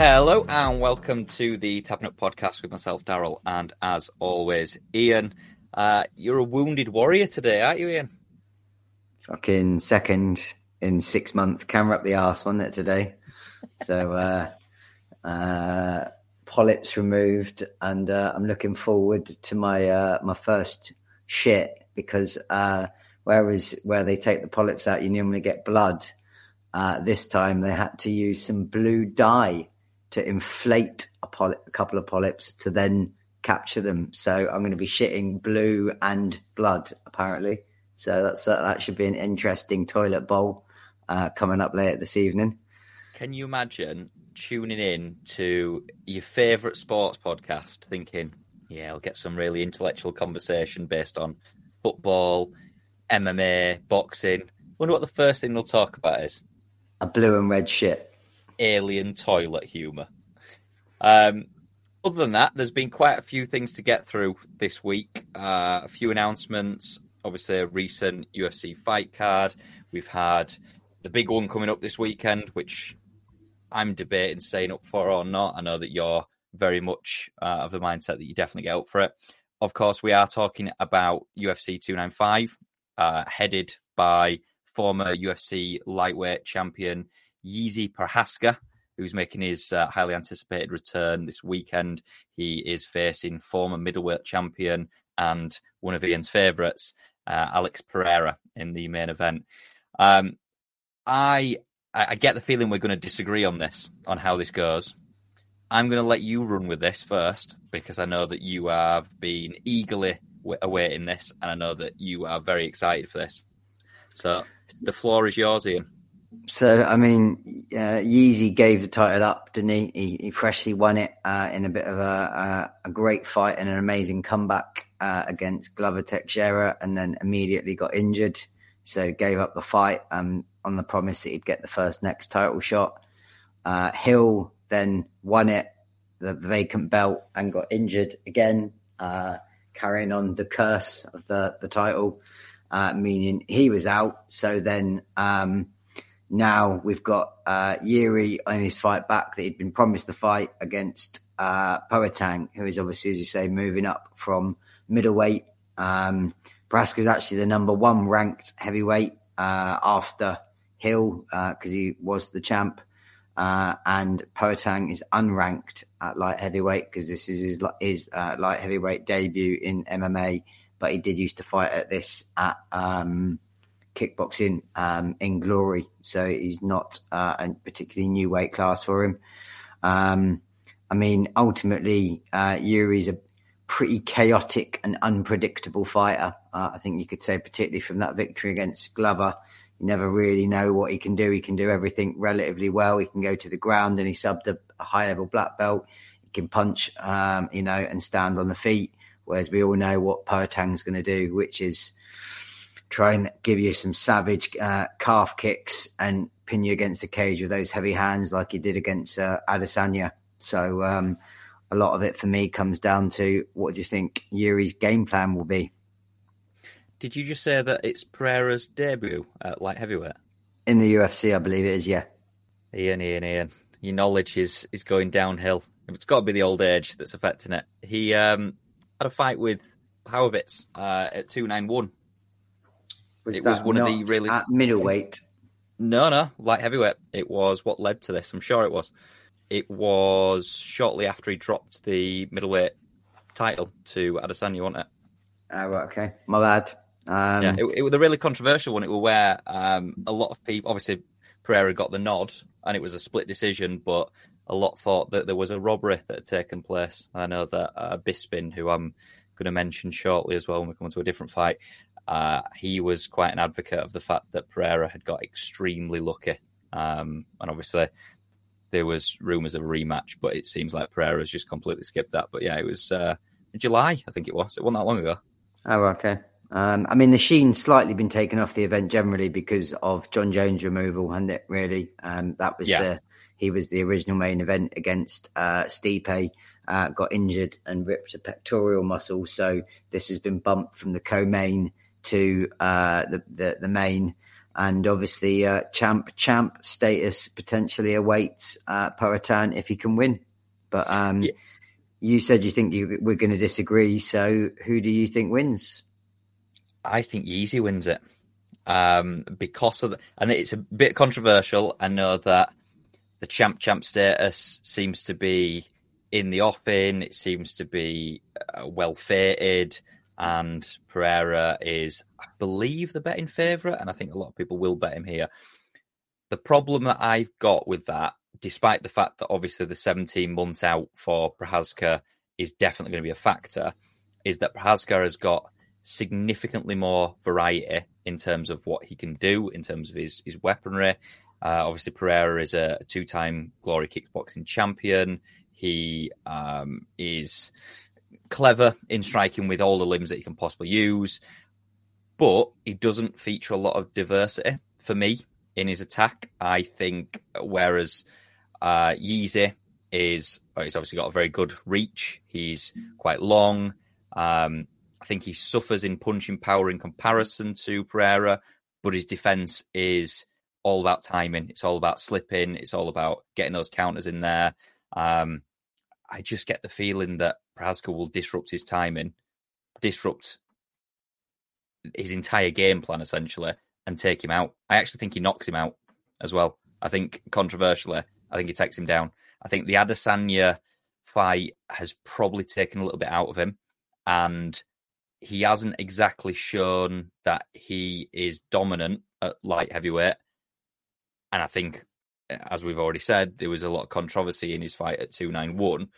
Hello and welcome to the Up podcast with myself, Daryl, and as always, Ian. Uh, you're a wounded warrior today, aren't you, Ian? Fucking second in six months, camera up the arse, wasn't it today? So, uh, uh, polyps removed, and uh, I'm looking forward to my uh, my first shit because uh, whereas where they take the polyps out, you normally get blood. This time they had to use some blue dye to inflate a, poly- a couple of polyps to then capture them. So I'm going to be shitting blue and blood apparently. So that's uh, that should be an interesting toilet bowl uh, coming up later this evening. Can you imagine tuning in to your favourite sports podcast, thinking, "Yeah, I'll get some really intellectual conversation based on football, MMA, boxing." Wonder what the first thing they'll talk about is A blue and red shit. Alien toilet humour. Um, other than that, there's been quite a few things to get through this week. Uh, a few announcements. Obviously, a recent UFC fight card. We've had the big one coming up this weekend, which I'm debating staying up for or not. I know that you're very much uh, of the mindset that you definitely get up for it. Of course, we are talking about UFC 295, uh, headed by former UFC lightweight champion Yeezy Prochazka, who's making his uh, highly anticipated return this weekend. He is facing former middleweight champion and one of Ian's favourites, uh, Alex Pereira, in the main event. Um, I I get the feeling we're going to disagree on this, on how this goes. I'm going to let you run with this first because I know that you have been eagerly awaiting this, and I know that you are very excited for this. So the floor is yours, Ian. So I mean, uh, Yeezy gave the title up, didn't he? He, he freshly won it uh, in a bit of a, a, a great fight and an amazing comeback uh, against Glover Teixeira, and then immediately got injured. So gave up the fight um, on the promise that he'd get the first next title shot. Uh, Hill then won it, the vacant belt, and got injured again, uh, carrying on the curse of the the title, uh, meaning he was out. So then. Um, now we've got uh, Yuri on his fight back that he'd been promised the fight against uh, Poatan, who is obviously, as you say, moving up from middleweight. Um, Braska's actually the number one ranked heavyweight uh, after Hill because he was the champ. Uh, and Poatan is unranked at light heavyweight because this is his, his uh, light heavyweight debut in MMA. But he did used to fight at this at um, kickboxing um, in glory. So he's not uh, a particularly new weight class for him. Um, I mean, ultimately, uh, Yuri's a pretty chaotic and unpredictable fighter. Uh, I think you could say, particularly from that victory against Glover, you never really know what he can do. He can do everything relatively well. He can go to the ground and he subbed a, a high level black belt. He can punch, um, you know, and stand on the feet. Whereas we all know what Poatan's going to do, which is try and give you some savage uh, calf kicks and pin you against the cage with those heavy hands like he did against uh, Adesanya. So um, a lot of it for me comes down to what do you think Yuri's game plan will be? Did you just say that it's Pereira's debut at light heavyweight? In the UFC, I believe it is, yeah. Ian, Ian, Ian. Your knowledge is, is going downhill. It's got to be the old age that's affecting it. He um, had a fight with Blachowicz uh, at 291 Was It was one of the really- at middleweight. No, no, light heavyweight. It was what led to this. I'm sure it was. It was shortly after he dropped the middleweight title to Adesanya, wasn't it? Ah, right, okay, my bad. Um, yeah, it, it was a really controversial one. It was where um, a lot of people, obviously, Pereira got the nod, and it was a split decision. But a lot thought that there was a robbery that had taken place. I know that uh, Bisping, who I'm going to mention shortly as well when we come on to a different fight, uh, he was quite an advocate of the fact that Pereira had got extremely lucky, um, and obviously there was rumours of a rematch, but it seems like Pereira's just completely skipped that. But yeah, it was uh, July, I think it was. It wasn't that long ago. Oh, okay. Um, I mean, the sheen's slightly been taken off the event generally because of Jon Jones' removal, hasn't it? Really, um, that was Yeah. the he was the original main event against uh, Stipe. Uh, got injured and ripped a pectoral muscle, so this has been bumped from the co-main to uh, the, the the main. and obviously, uh, champ champ status potentially awaits uh, Poatan if he can win. But um, yeah. you said you think you, we're going to disagree. So who do you think wins? I think Yeezy wins it um, because of the, and it's a bit controversial. I know that the champ champ status seems to be in the offing. It seems to be uh, well fated, and Pereira is, I believe, the betting favourite, and I think a lot of people will bet him here. The problem that I've got with that, despite the fact that obviously the 17 months out for Prochazka is definitely going to be a factor, is that Prochazka has got significantly more variety in terms of what he can do, in terms of his, his weaponry. Uh, obviously, Pereira is a, a two time Glory kickboxing champion. He um, is clever in striking with all the limbs that he can possibly use, but he doesn't feature a lot of diversity for me in his attack. I think whereas uh, Yeezy is, well, he's obviously got a very good reach. He's quite long. Um, I think he suffers in punching power in comparison to Pereira, but his defense is all about timing. It's all about slipping. It's all about getting those counters in there. Um, I just get the feeling that Prochazka will disrupt his timing, disrupt his entire game plan essentially, and take him out. I actually think he knocks him out as well. I think controversially, I think he takes him down. I think the Adesanya fight has probably taken a little bit out of him, and he hasn't exactly shown that he is dominant at light heavyweight. And I think as we've already said, there was a lot of controversy in his fight at 291.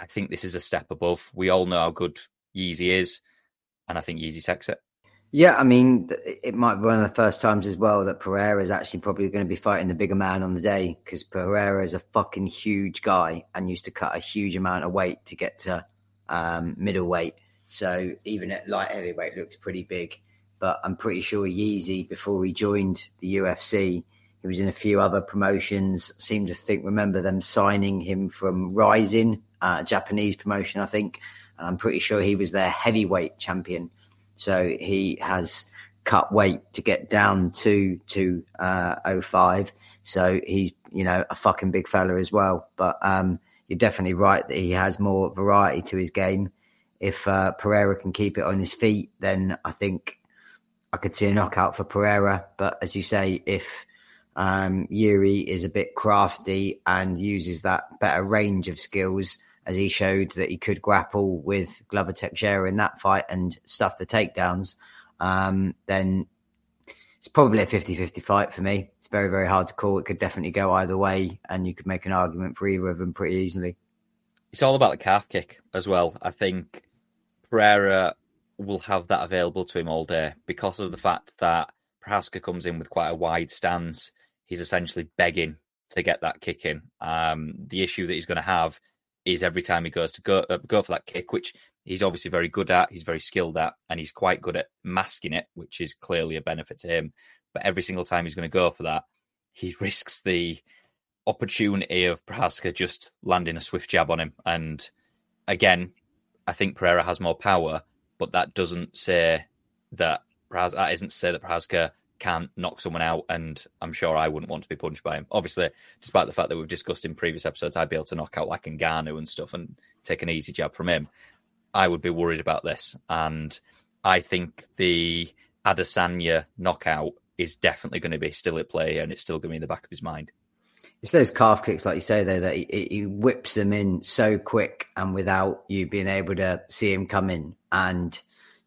I think this is a step above. We all know how good Yeezy is, and I think Yeezy takes it. Yeah, I mean, it might be one of the first times as well that Pereira is actually probably going to be fighting the bigger man on the day because Pereira is a fucking huge guy and used to cut a huge amount of weight to get to um, middleweight. So even at light heavyweight, looks pretty big. But I'm pretty sure Yeezy, before he joined the UFC, he was in a few other promotions. Seem to think remember them signing him from Rizin, uh, Japanese promotion, I think. And I'm pretty sure he was their heavyweight champion. So he has cut weight to get down to to uh, 05. So he's you know a fucking big fella as well. But um, you're definitely right that he has more variety to his game. If uh, Pereira can keep it on his feet, then I think I could see a knockout for Pereira. But as you say, if um, Yuri is a bit crafty and uses that better range of skills as he showed that he could grapple with Glover Teixeira in that fight and stuff the takedowns. Um, then it's probably a 50-50 fight for me. It's very, very hard to call. It could definitely go either way, and you could make an argument for either of them pretty easily. It's all about the calf kick as well. I think Pereira will have that available to him all day because of the fact that Prochazka comes in with quite a wide stance he's essentially begging to get that kick in. Um, the issue that he's going to have is every time he goes to go uh, go for that kick, which he's obviously very good at, he's very skilled at, and he's quite good at masking it, which is clearly a benefit to him. But every single time he's going to go for that, he risks the opportunity of Prochazka just landing a swift jab on him. And again, I think Pereira has more power, but that doesn't say that that isn't say that Prochazka can't knock someone out, and I'm sure I wouldn't want to be punched by him. Obviously, despite the fact that we've discussed in previous episodes, I'd be able to knock out like Ngannou and stuff and take an easy jab from him. I would be worried about this, and I think the Adesanya knockout is definitely going to be still at play, and it's still going to be in the back of his mind. It's those calf kicks, like you say, though, that he, he whips them in so quick and without you being able to see him coming. And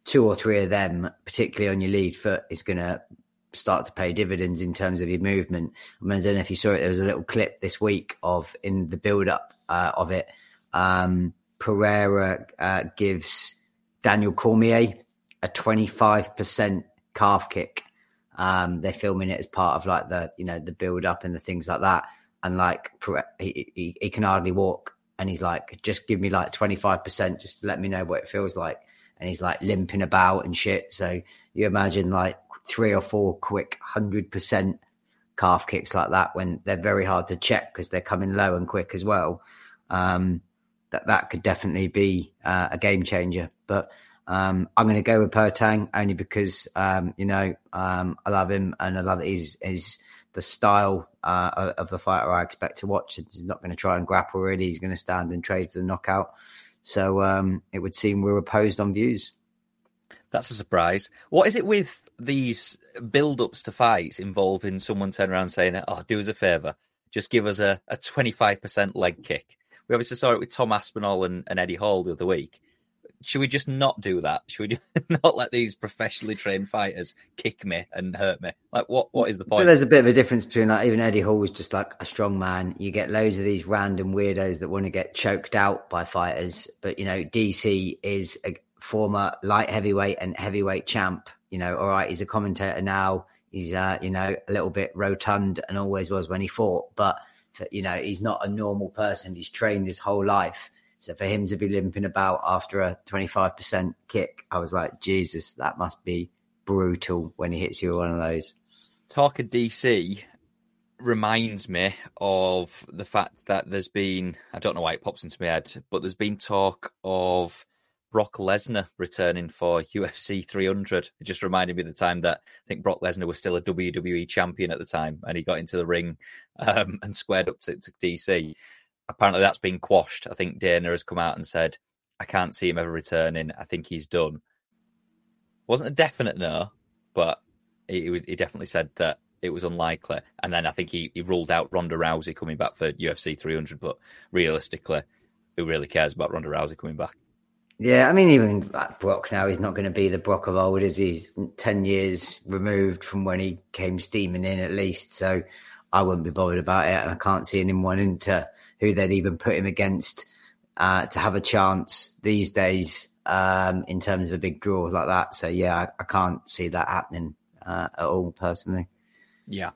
two or three of them, particularly on your lead foot, is going to start to pay dividends in terms of your movement. I, mean, I don't know if you saw it. There was a little clip this week of in the build up uh, of it. Um, Pereira uh, gives Daniel Cormier a 25% calf kick. Um, they're filming it as part of like the, you know, the build up and the things like that. And like, he, he, he can hardly walk. And he's like, just give me like 25% just let me know what it feels like. And he's like limping about and shit. So you imagine like three or four quick hundred percent calf kicks like that when they're very hard to check because they're coming low and quick as well. Um, that that could definitely be uh, a game changer. But Um, I'm going to go with Poatan only because um, you know um, I love him and I love his his the style uh, of the fighter I expect to watch. He's not going to try and grapple really. He's going to stand and trade for the knockout. So um, it would seem we're opposed on views. That's a surprise. What is it with these build-ups to fights involving someone turning around saying, "Oh, do us a favor, just give us a a twenty five percent leg kick." We obviously saw it with Tom Aspinall and, and Eddie Hall the other week should we just not do that? Should we not let these professionally trained fighters kick me and hurt me? Like, what? What is the point? But there's a bit of a difference between like even Eddie Hall was just like a strong man. You get loads of these random weirdos that want to get choked out by fighters. But you know, DC is a former light heavyweight and heavyweight champ. You know, all right, he's a commentator now. He's uh, you know a little bit rotund and always was when he fought, but you know he's not a normal person. He's trained his whole life so for him to be limping about after a 25% kick, I was like, Jesus, that must be brutal when he hits you with one of those. Talk of DC reminds me of the fact that there's been, I don't know why it pops into my head, but there's been talk of Brock Lesnar returning for UFC 300. It just reminded me of the time that I think Brock Lesnar was still a WWE champion at the time and he got into the ring um, and squared up to, to DC apparently that's been quashed. I think Dana has come out and said, I can't see him ever returning. I think he's done. Wasn't a definite no, but he, he definitely said that it was unlikely. And then I think he, he ruled out Ronda Rousey coming back for UFC 300. But realistically, who really cares about Ronda Rousey coming back? Yeah, I mean, even Brock now, he's not going to be the Brock of old, is he? He's 10 years removed from when he came steaming in, at least. So I wouldn't be bothered about it. And I can't see him wanting to who they'd even put him against uh, to have a chance these days um, in terms of a big draw like that. So yeah, I, I can't see that happening uh, at all personally. Yeah,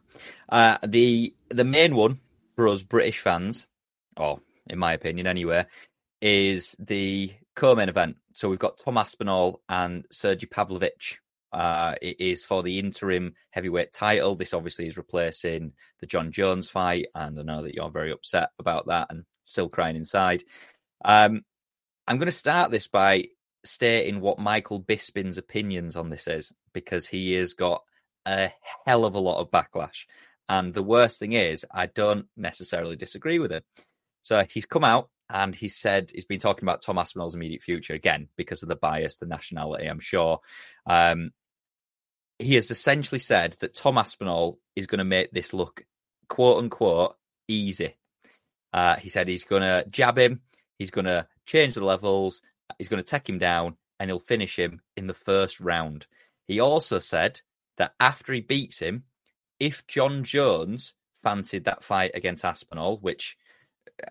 uh, the the main one for us British fans, or in my opinion anyway, is the co-main event. So we've got Tom Aspinall and Sergey Pavlovich uh, it is for the interim heavyweight title. This obviously is replacing the Jon Jones fight, and I know that you're very upset about that and still crying inside. Um, I'm going to start this by stating what Michael Bisping's opinions on this is, because he has got a hell of a lot of backlash. And the worst thing is, I don't necessarily disagree with it. So he's come out and he said he's been talking about Tom Aspinall's immediate future again because of the bias, the nationality, I'm sure. Um, he has essentially said that Tom Aspinall is going to make this look quote unquote easy. Uh, he said he's going to jab him, he's going to change the levels, he's going to take him down, and he'll finish him in the first round. He also said that after he beats him, if Jon Jones fancied that fight against Aspinall, which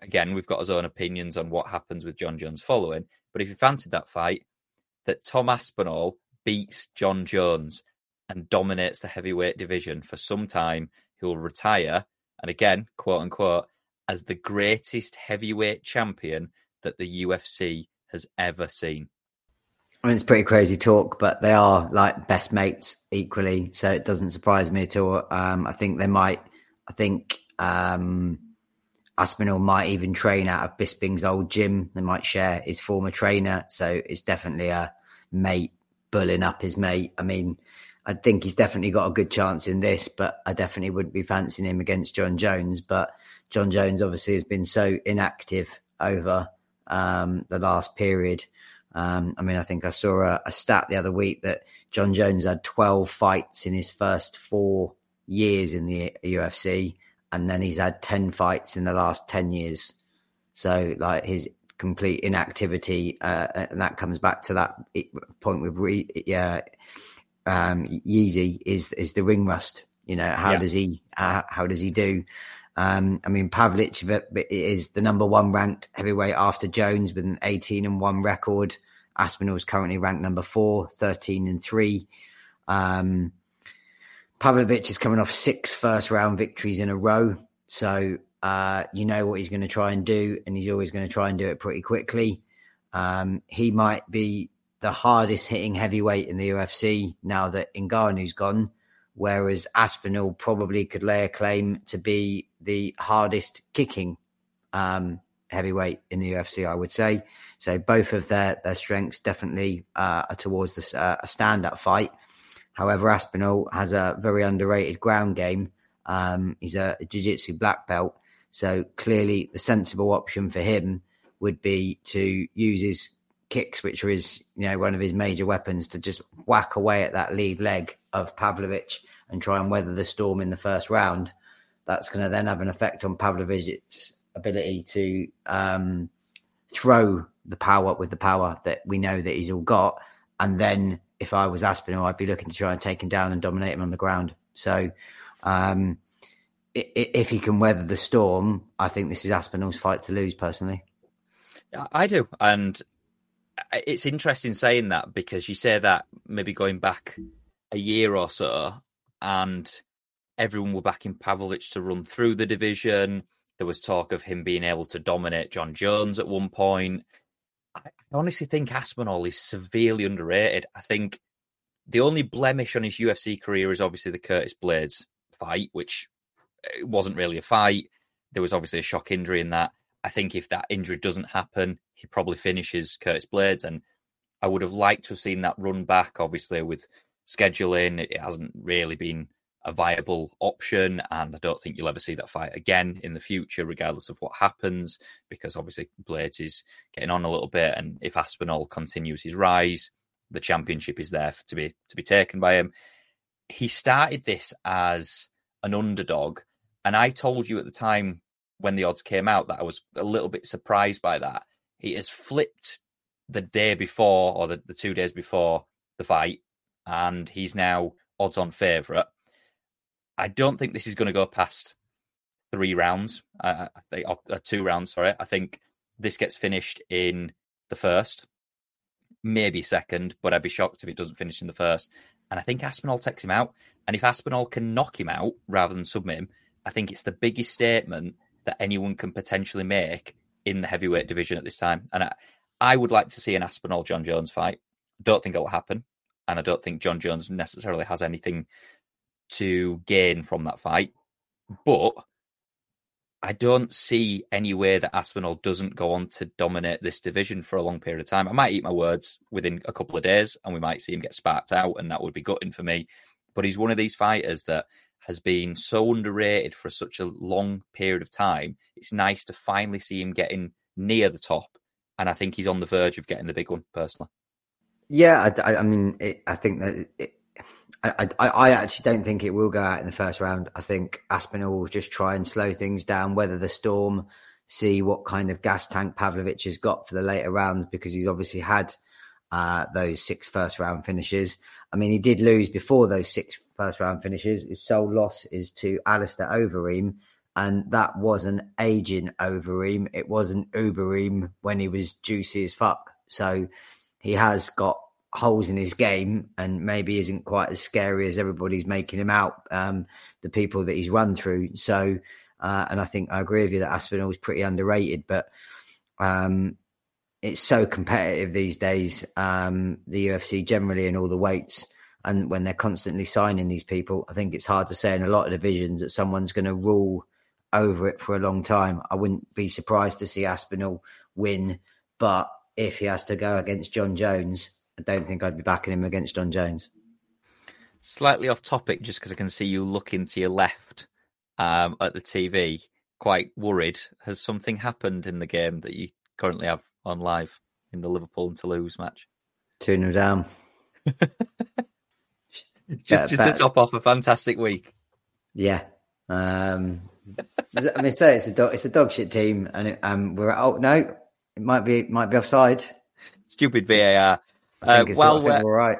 again, we've got his own opinions on what happens with Jon Jones following. But if you fancied that fight, that Tom Aspinall beats Jon Jones and dominates the heavyweight division for some time, he'll retire. And again, quote unquote, as the greatest heavyweight champion that the UFC has ever seen. I mean, it's pretty crazy talk, but they are like best mates equally. So it doesn't surprise me at all. Um, I think they might, I think, um, Aspinall might even train out of Bisping's old gym. They might share his former trainer. So it's definitely a mate bullying up his mate. I mean, I think he's definitely got a good chance in this, but I definitely wouldn't be fancying him against Jon Jones. But Jon Jones obviously has been so inactive over um, the last period. Um, I mean, I think I saw a, a, stat the other week that Jon Jones had 12 fights in his first four years in the UFC and then he's had 10 fights in the last 10 years. So, like, his complete inactivity, uh, and that comes back to that point with Re- yeah, um, Yeezy is is the ring rust. You know, how yeah. does he how, how, does he do? Um, I mean, Pavlovich is the number one ranked heavyweight after Jones with an 18 and one record. Aspinall is currently ranked number four, 13 and three. Um, Pavlovich is coming off six first round victories in a row. So uh, you know what he's going to try and do, and he's always going to try and do it pretty quickly. Um, he might be the hardest hitting heavyweight in the UFC now that Ngannou's gone, whereas Aspinall probably could lay a claim to be the hardest kicking um, heavyweight in the UFC, I would say. So both of their their strengths definitely uh, are towards this, uh, a stand up fight. However, Aspinall has a very underrated ground game. Um, he's a, a jiu-jitsu black belt, so clearly the sensible option for him would be to use his kicks, which are his you know one of his major weapons, to just whack away at that lead leg of Pavlovich and try and weather the storm in the first round. That's going to then have an effect on Pavlovich's ability to um, throw the power with the power that we know that he's all got. And then if I was Aspinall, I'd be looking to try and take him down and dominate him on the ground. So um, if he can weather the storm, I think this is Aspinall's fight to lose personally. I do. And it's interesting saying that because you say that maybe going back a year or so and everyone were backing Pavlovich to run through the division. There was talk of him being able to dominate Jon Jones at one point. I honestly think Aspinall is severely underrated. I think the only blemish on his UFC career is obviously the Curtis Blaydes fight, which uh, wasn't really a fight. There was obviously a shock injury in that. I think if that injury doesn't happen, he probably finishes Curtis Blaydes. And I would have liked to have seen that run back, obviously, with scheduling. It hasn't really been a viable option. And I don't think you'll ever see that fight again in the future, regardless of what happens, because obviously Blaydes is getting on a little bit. And if Aspinall continues his rise, the championship is there to be to be taken by him. He started this as an underdog, and I told you at the time when the odds came out that I was a little bit surprised by that. He has flipped the day before or the, the two days before the fight, and he's now odds on favourite. I don't think this is going to go past three rounds. I think uh, two rounds. Sorry, I think this gets finished in the first, maybe second, but I'd be shocked if it doesn't finish in the first. And I think Aspinall takes him out. And if Aspinall can knock him out rather than submit him, I think it's the biggest statement that anyone can potentially make in the heavyweight division at this time. And I, I would like to see an Aspinall Jon Jones fight. Don't think it'll happen. And I don't think Jon Jones necessarily has anything to gain from that fight. But I don't see any way that Aspinall doesn't go on to dominate this division for a long period of time. I might eat my words within a couple of days and we might see him get sparked out, and that would be gutting for me. But he's one of these fighters that has been so underrated for such a long period of time. It's nice to finally see him getting near the top. And I think he's on the verge of getting the big one, personally. Yeah, I, I mean, it, I think that it, I, I, I, actually don't think it will go out in the first round. I think Aspinall will just try and slow things down, weather the storm, see what kind of gas tank Pavlovich has got for the later rounds because he's obviously had uh, those six first round finishes. I mean, he did lose before those six first round finishes. His sole loss is to Alistair Overeem, and that was an aging Overeem. It wasn't Ubereem when he was juicy as fuck. So he has got holes in his game and maybe isn't quite as scary as everybody's making him out. Um, the people that he's run through. So, uh, and I think I agree with you that Aspinall is pretty underrated, but um, it's so competitive these days. Um, the UFC generally and all the weights, and when they're constantly signing these people, I think it's hard to say in a lot of divisions that someone's going to rule over it for a long time. I wouldn't be surprised to see Aspinall win, but if he has to go against Jon Jones, I don't think I'd be backing him against Jon Jones. Slightly off topic, just because I can see you looking to your left um, at the TV, quite worried. Has something happened in the game that you currently have on live in the Liverpool and Toulouse match? 2 0 down. just just to top off a fantastic week. Yeah. Um, I mean, say it's a dog, it's a dog shit team, and it, um, we're oh no, it might be might be offside. Stupid VAR. Uh, while we're all right,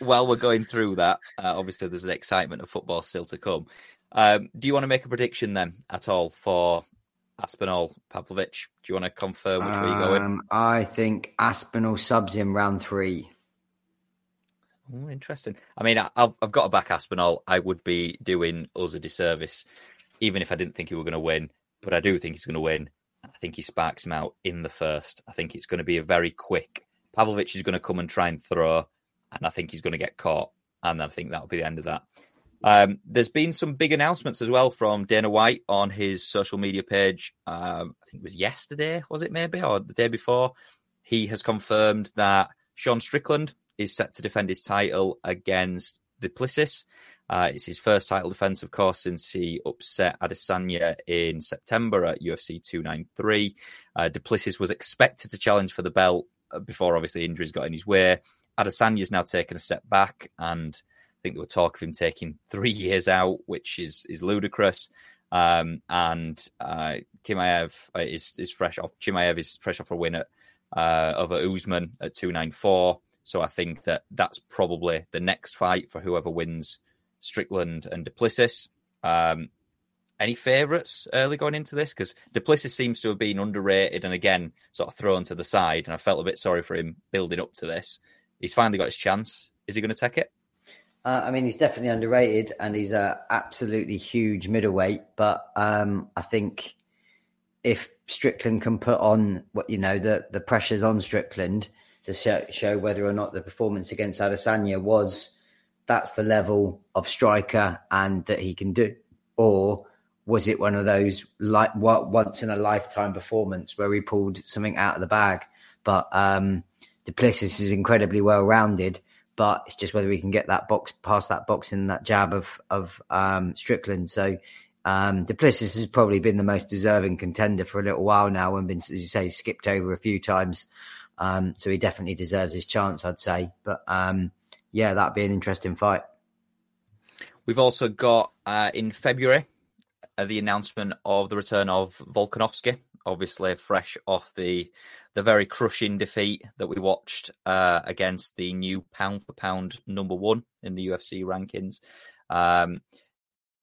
while we're going through that, uh, obviously there's an excitement of football still to come. Um, do you want to make a prediction then at all for Aspinall Pavlovich? Do you want to confirm which um, way you're going? Um, I think Aspinall subs in round three. Oh, interesting. I mean, I, have got to back Aspinall. I would be doing us a disservice, even if I didn't think he were going to win. But I do think he's going to win. I think he sparks him out in the first. I think it's going to be a very quick Pavlovich is going to come and try and throw, and I think he's going to get caught, and I think that'll be the end of that. Um, there's been some big announcements as well from Dana White on his social media page. Um, I think it was yesterday, was it maybe, or the day before? He has confirmed that Sean Strickland is set to defend his title against Du Plessis. Uh, it's his first title defense, of course, since he upset Adesanya in September at UFC 293. Uh, Du Plessis was expected to challenge for the belt before, obviously, injuries got in his way. Adesanya's now taken a step back, and I think there were talk of him taking three years out, which is is ludicrous. Um, and uh, Chimaev uh, is is fresh off. Chimaev is fresh off a win at uh, over Usman at two nine four. So I think that that's probably the next fight for whoever wins Strickland and Du Plessis. Um, any favourites early going into this? Because Du Plessis seems to have been underrated and again sort of thrown to the side, and I felt a bit sorry for him building up to this. He's finally got his chance. Is he going to take it? Uh, I mean, he's definitely underrated, and he's a absolutely huge middleweight. But um, I think if Strickland can put on what you know the the pressures on Strickland to show, show whether or not the performance against Adesanya was that's the level of striker and that he can do, or was it one of those like what once in a lifetime performance where he pulled something out of the bag? But um, Du Plessis is incredibly well rounded, but it's just whether he can get that box past that box and that jab of of um, Strickland. So um, Du Plessis has probably been the most deserving contender for a little while now, and been, as you say, skipped over a few times. Um, so he definitely deserves his chance, I'd say. But um, yeah, that'd be an interesting fight. We've also got uh, in February the announcement of the return of Volkanovski, obviously fresh off the the very crushing defeat that we watched uh, against the new pound for pound number one in the UFC rankings. Um,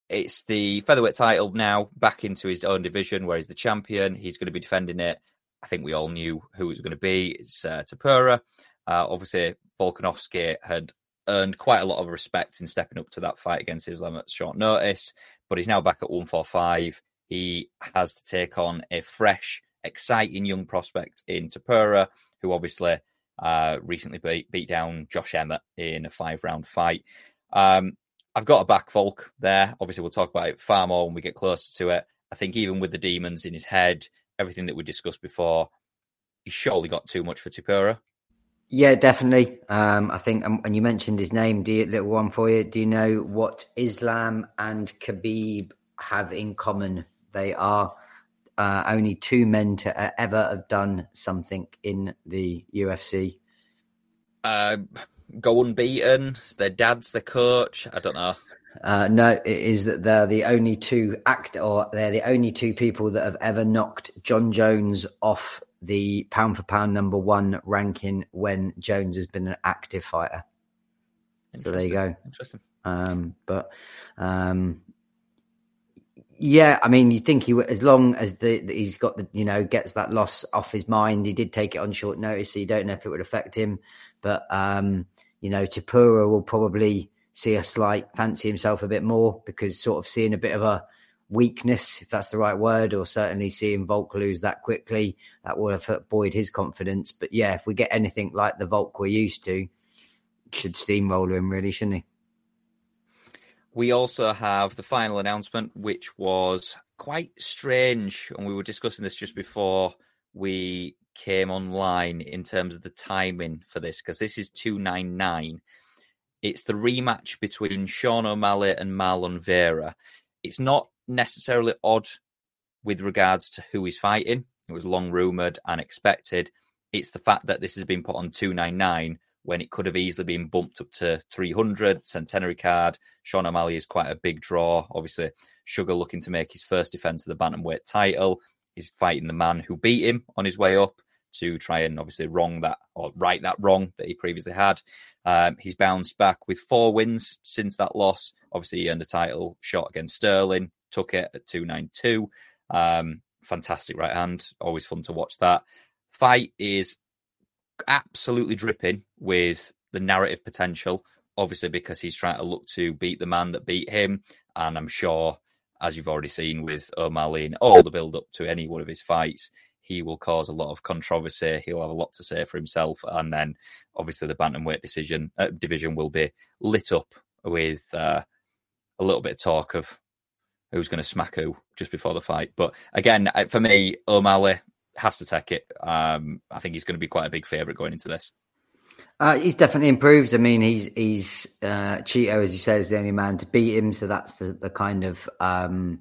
it's the featherweight title now back into his own division where he's the champion. He's going to be defending it. I think we all knew who it was going to be. It's uh, Topuria. Uh, obviously, Volkanovski had earned quite a lot of respect in stepping up to that fight against Islam at short notice, but he's now back at 145. He has to take on a fresh, exciting young prospect in Topuria, who obviously uh, recently beat, beat down Josh Emmett in a five round fight. Um, I've got a back Volk there. Obviously, we'll talk about it far more when we get closer to it. I think even with the demons in his head, everything that we discussed before, he's surely got too much for Topuria. Yeah, definitely. Um, I think, um, and you mentioned his name. Do you, little one for you? Do you know what Islam and Khabib have in common? They are uh, only two men to ever have done something in the UFC. Uh, go unbeaten. Their dad's the coach. I don't know. Uh, no, it is that they're the only two act, or they're the only two people that have ever knocked Jon Jones off the pound for pound number one ranking when Jones has been an active fighter. So there you go. Interesting. Um, but um, yeah, I mean, you think he as long as the, the, he's got the you know gets that loss off his mind. He did take it on short notice, so you don't know if it would affect him. But um, you know, Topuria will probably see a slight fancy himself a bit more because sort of seeing a bit of a weakness, if that's the right word, or certainly seeing Volk lose that quickly, that will have buoyed his confidence. But yeah, if we get anything like the Volk we're used to, should steamroller him, really, shouldn't he? We also have the final announcement, which was quite strange, and we were discussing this just before we came online in terms of the timing for this, because this is 299. It's the rematch between Sean O'Malley and Marlon Vera. It's not necessarily odd with regards to who he's fighting. It was long rumored and expected. It's the fact that this has been put on 299 when it could have easily been bumped up to 300 centenary card. Sean O'Malley is quite a big draw. Obviously, Sugar looking to make his first defense of the bantamweight title. He's fighting the man who beat him on his way up to try and obviously wrong that or right that wrong that he previously had. Um, he's bounced back with four wins since that loss. Obviously, he earned a title shot against Sterling, took it at 292. Um, fantastic right hand. Always fun to watch that. Fight is absolutely dripping with the narrative potential, obviously, because he's trying to look to beat the man that beat him. And I'm sure, as you've already seen with O'Malley and all the build up to any one of his fights, he will cause a lot of controversy. He'll have a lot to say for himself, and then obviously the bantamweight decision uh, division will be lit up with uh, a little bit of talk of who's going to smack who just before the fight. But again, for me, O'Malley has to take it. Um, I think he's going to be quite a big favourite going into this. Uh, he's definitely improved. I mean, he's he's uh, Chito, as you say, is the only man to beat him. So that's the the kind of um,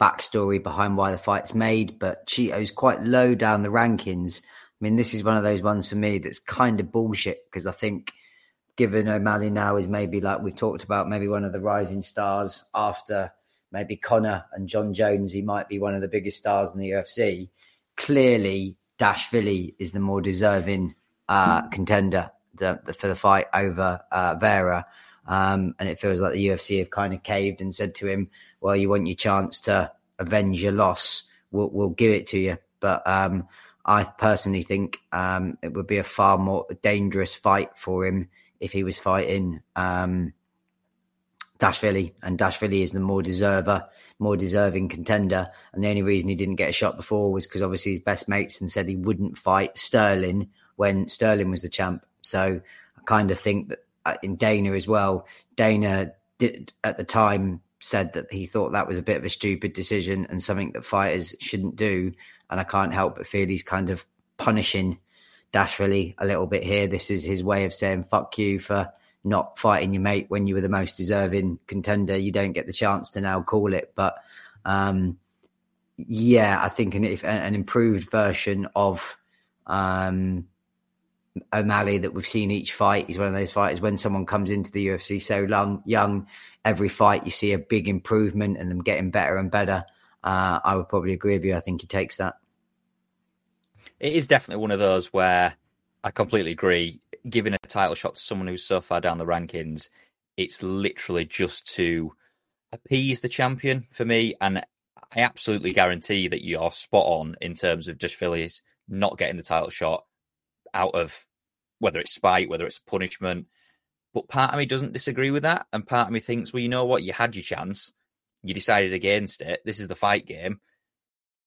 backstory behind why the fight's made. But Chito's quite low down the rankings. I mean, this is one of those ones for me that's kind of bullshit because I think given O'Malley now is maybe like we've talked about, maybe one of the rising stars after maybe Conor and Jon Jones, he might be one of the biggest stars in the UFC. Clearly, Dash Dashvili is the more deserving uh, contender for the fight over uh, Vera. Um, and it feels like the UFC have kind of caved and said to him, "Well, you want your chance to avenge your loss? We'll, we'll give it to you." But um, I personally think um, it would be a far more dangerous fight for him if he was fighting um, Dashvili, and Dashvili is the more deserver, more deserving contender. And the only reason he didn't get a shot before was because obviously his best mates and said he wouldn't fight Sterling when Sterling was the champ. So I kind of think that uh, in Dana as well, Dana did at the time said that he thought that was a bit of a stupid decision and something that fighters shouldn't do. And I can't help but feel he's kind of punishing Dashvili a little bit here. This is his way of saying fuck you for not fighting your mate when you were the most deserving contender. You don't get the chance to now call it. But um, yeah, I think an, an improved version of um, O'Malley that we've seen each fight. He's one of those fighters when someone comes into the UFC so long, young, every fight you see a big improvement and them getting better and better. Uh, I would probably agree with you. I think he takes that. It is definitely one of those where I completely agree. Giving a title shot to someone who's so far down the rankings, it's literally just to appease the champion for me. And I absolutely guarantee that you're spot on in terms of Dashvili's not getting the title shot out of whether it's spite, whether it's punishment. But part of me doesn't disagree with that. And part of me thinks, well, you know what? You had your chance. You decided against it. This is the fight game.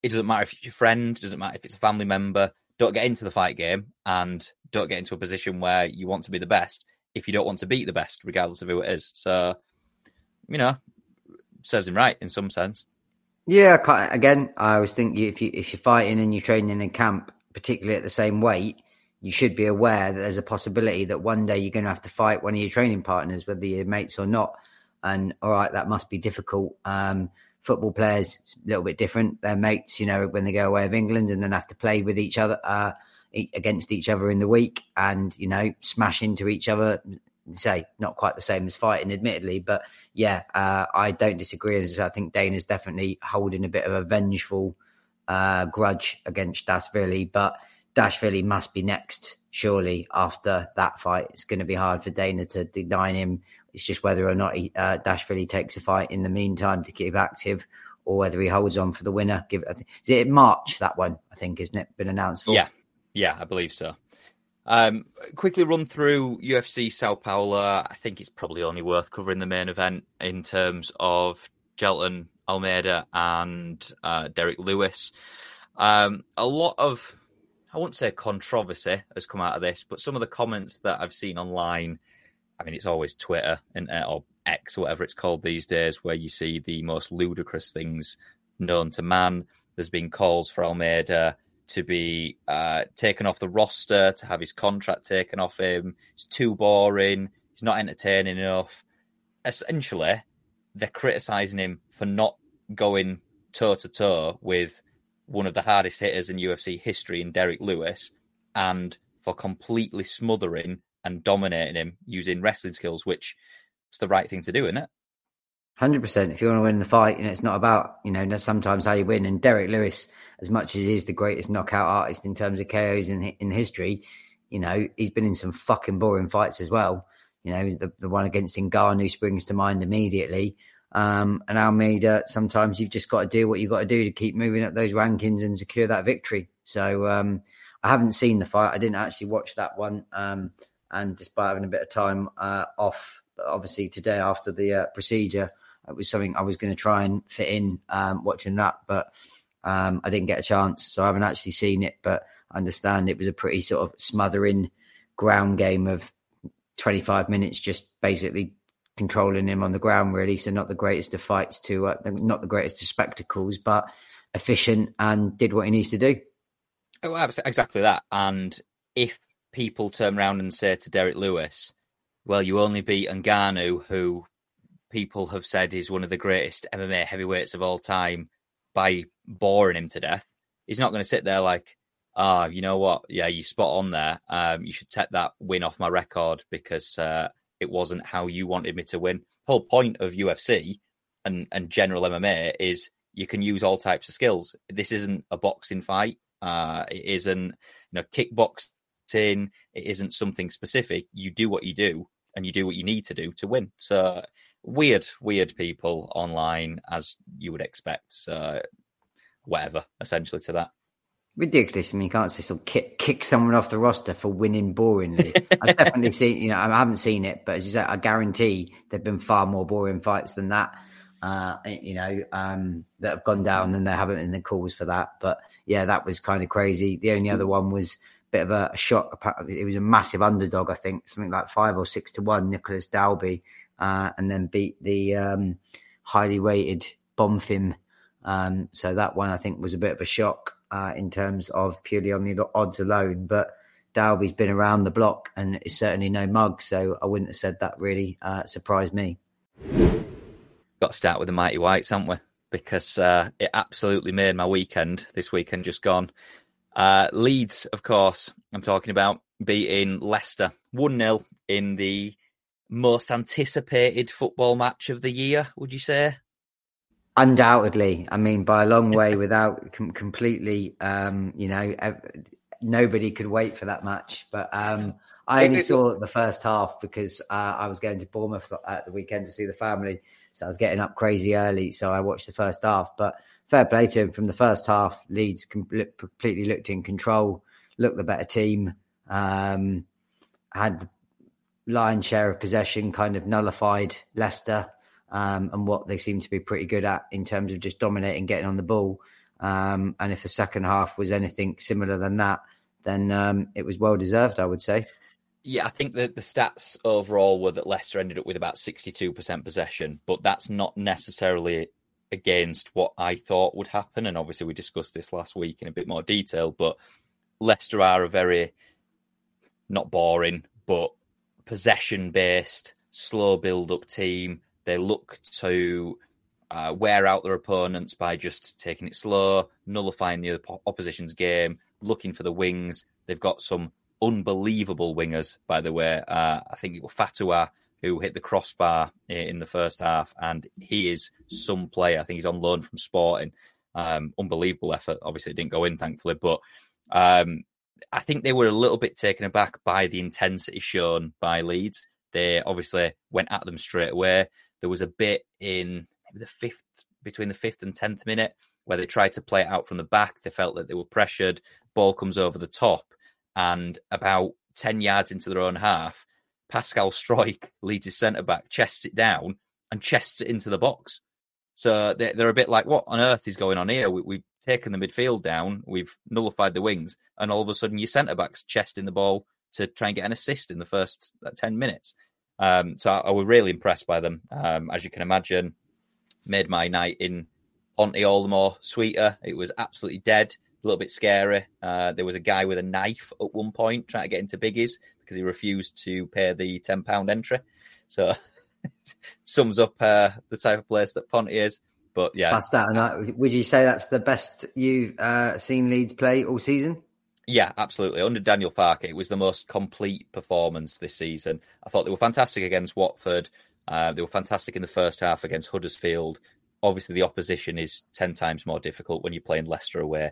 It doesn't matter if it's your friend, it doesn't matter if it's a family member. Don't get into the fight game and don't get into a position where you want to be the best if you don't want to beat the best, regardless of who it is. So, you know, serves him right in some sense. Yeah, again, I always think if you if you're fighting and you're training in camp, particularly at the same weight, you should be aware that there's a possibility that one day you're going to have to fight one of your training partners, whether you're mates or not. And all right, that must be difficult. Um, football players a little bit different. Their mates, you know, when they go away of England and then have to play with each other uh, against each other in the week, and you know, smash into each other. Say not quite the same as fighting, admittedly, but yeah, uh, I don't disagree. I think Dana's definitely holding a bit of a vengeful uh, grudge against Dashvili, but Dashvili must be next, surely, after that fight. It's going to be hard for Dana to deny him. It's just whether or not he, uh, Dashvili takes a fight in the meantime to keep active or whether he holds on for the winner. Give is it March, that one, I think, isn't it? Been announced for? Yeah, yeah, I believe so. Um, quickly run through UFC Sao Paulo. I think it's probably only worth covering the main event in terms of Jailton Almeida and uh, Derrick Lewis. Um, a lot of I won't say controversy has come out of this, but some of the comments that I've seen online, I mean, it's always Twitter and or X or whatever it's called these days, where you see the most ludicrous things known to man. There's been calls for Almeida to be uh, taken off the roster, to have his contract taken off him. It's too boring. He's not entertaining enough. Essentially, they're criticizing him for not going toe to toe with one of the hardest hitters in UFC history in Derrick Lewis, and for completely smothering and dominating him using wrestling skills, which is the right thing to do, isn't it? Hundred percent. If you want to win the fight, you know, it's not about you know sometimes how you win. And Derrick Lewis, as much as he's the greatest knockout artist in terms of KOs in in history, you know he's been in some fucking boring fights as well. You know the the one against Ngannou springs to mind immediately. Um, and Almeida, sometimes you've just got to do what you've got to do to keep moving up those rankings and secure that victory. So um, I haven't seen the fight. I didn't actually watch that one. Um, and despite having a bit of time uh, off, obviously today after the uh, procedure, it was something I was going to try and fit in um, watching that, but um, I didn't get a chance. So I haven't actually seen it, but I understand it was a pretty sort of smothering ground game of 25 minutes, just basically controlling him on the ground, really. So not the greatest of fights to, uh, not the greatest of spectacles, but efficient and did what he needs to do. Oh, exactly that. And if people turn around and say to Derrick Lewis, well, you only beat Ngannou, who people have said is one of the greatest MMA heavyweights of all time, by boring him to death. He's not going to sit there like, ah, oh, you know what? Yeah, you spot on there. Um, you should take that win off my record because uh, it wasn't how you wanted me to win. Whole point of UFC and, and general MMA is you can use all types of skills. This isn't a boxing fight. Uh, it isn't, you know, kickboxing. It isn't something specific. You do what you do, and you do what you need to do to win. So weird, weird people online, as you would expect. So whatever, essentially to that. Ridiculous. I mean, you can't say some kick, kick someone off the roster for winning boringly. I've definitely seen, you know, I haven't seen it, but as you say, I guarantee there've been far more boring fights than that. Uh, you know, um, that have gone down than there haven't been the calls for that. But yeah, that was kind of crazy. The only other one was a bit of a, a shock. It was a massive underdog, I think, something like five or six to one, Nicolas Dalby, uh, and then beat the um, highly rated Bonfim. Um, so that one, I think, was a bit of a shock uh, in terms of purely on the odds alone. But Dalby's been around the block and is certainly no mug, so I wouldn't have said that really uh, surprised me. Got to start with the mighty whites, haven't we? Because uh, it absolutely made my weekend. This weekend just gone. Uh, Leeds, of course, I'm talking about beating Leicester 1 0 in the most anticipated football match of the year, would you say? Undoubtedly, I mean, by a long way, without com- completely, um, you know, ev- nobody could wait for that match. But um, I only saw the first half because uh, I was going to Bournemouth at the weekend to see the family, so I was getting up crazy early. So I watched the first half. But fair play to him from the first half. Leeds completely looked in control, looked the better team, um, had the lion's share of possession, kind of nullified Leicester um, and what they seem to be pretty good at in terms of just dominating, getting on the ball. Um, and if the second half was anything similar than that, then um, it was well deserved, I would say. Yeah, I think that the stats overall were that Leicester ended up with about 62% possession, but that's not necessarily against what I thought would happen. And obviously, we discussed this last week in a bit more detail, but Leicester are a very not boring, but possession based, slow build up team they look to uh, wear out their opponents by just taking it slow, nullifying the opposition's game, looking for the wings. They've got some unbelievable wingers, by the way. Uh, I think it was Fatawu who hit the crossbar in the first half, and he is some player. I think he's on loan from Sporting. Um, unbelievable effort. Obviously, it didn't go in, thankfully, but um, I think they were a little bit taken aback by the intensity shown by Leeds. They obviously went at them straight away. There was a bit in the fifth, between the fifth and tenth minute, where they tried to play it out from the back. They felt that they were pressured. Ball comes over the top, and about ten yards into their own half, Pascal Struijk leads his centre back, chests it down, and chests it into the box. So they're, a bit like, what on earth is going on here? We, have taken the midfield down, we've nullified the wings, and all of a sudden your centre back's chesting the ball to try and get an assist in the first uh, 10 minutes. Um, so I, I, was really impressed by them. Um, as you can imagine, made my night in Ponty all the more sweeter. It was absolutely dead, a little bit scary. Uh, there was a guy with a knife at one point trying to get into biggies because he refused to pay the ten pound entry. So it sums up uh, the type of place that Ponty is. But yeah, that. And would you say that's the best you've uh, seen Leeds play all season? Yeah, absolutely. Under Daniel Farke, it was the most complete performance this season. I thought they were fantastic against Watford. Uh, they were fantastic in the first half against Huddersfield. Obviously, the opposition is 10 times more difficult when you're playing Leicester away.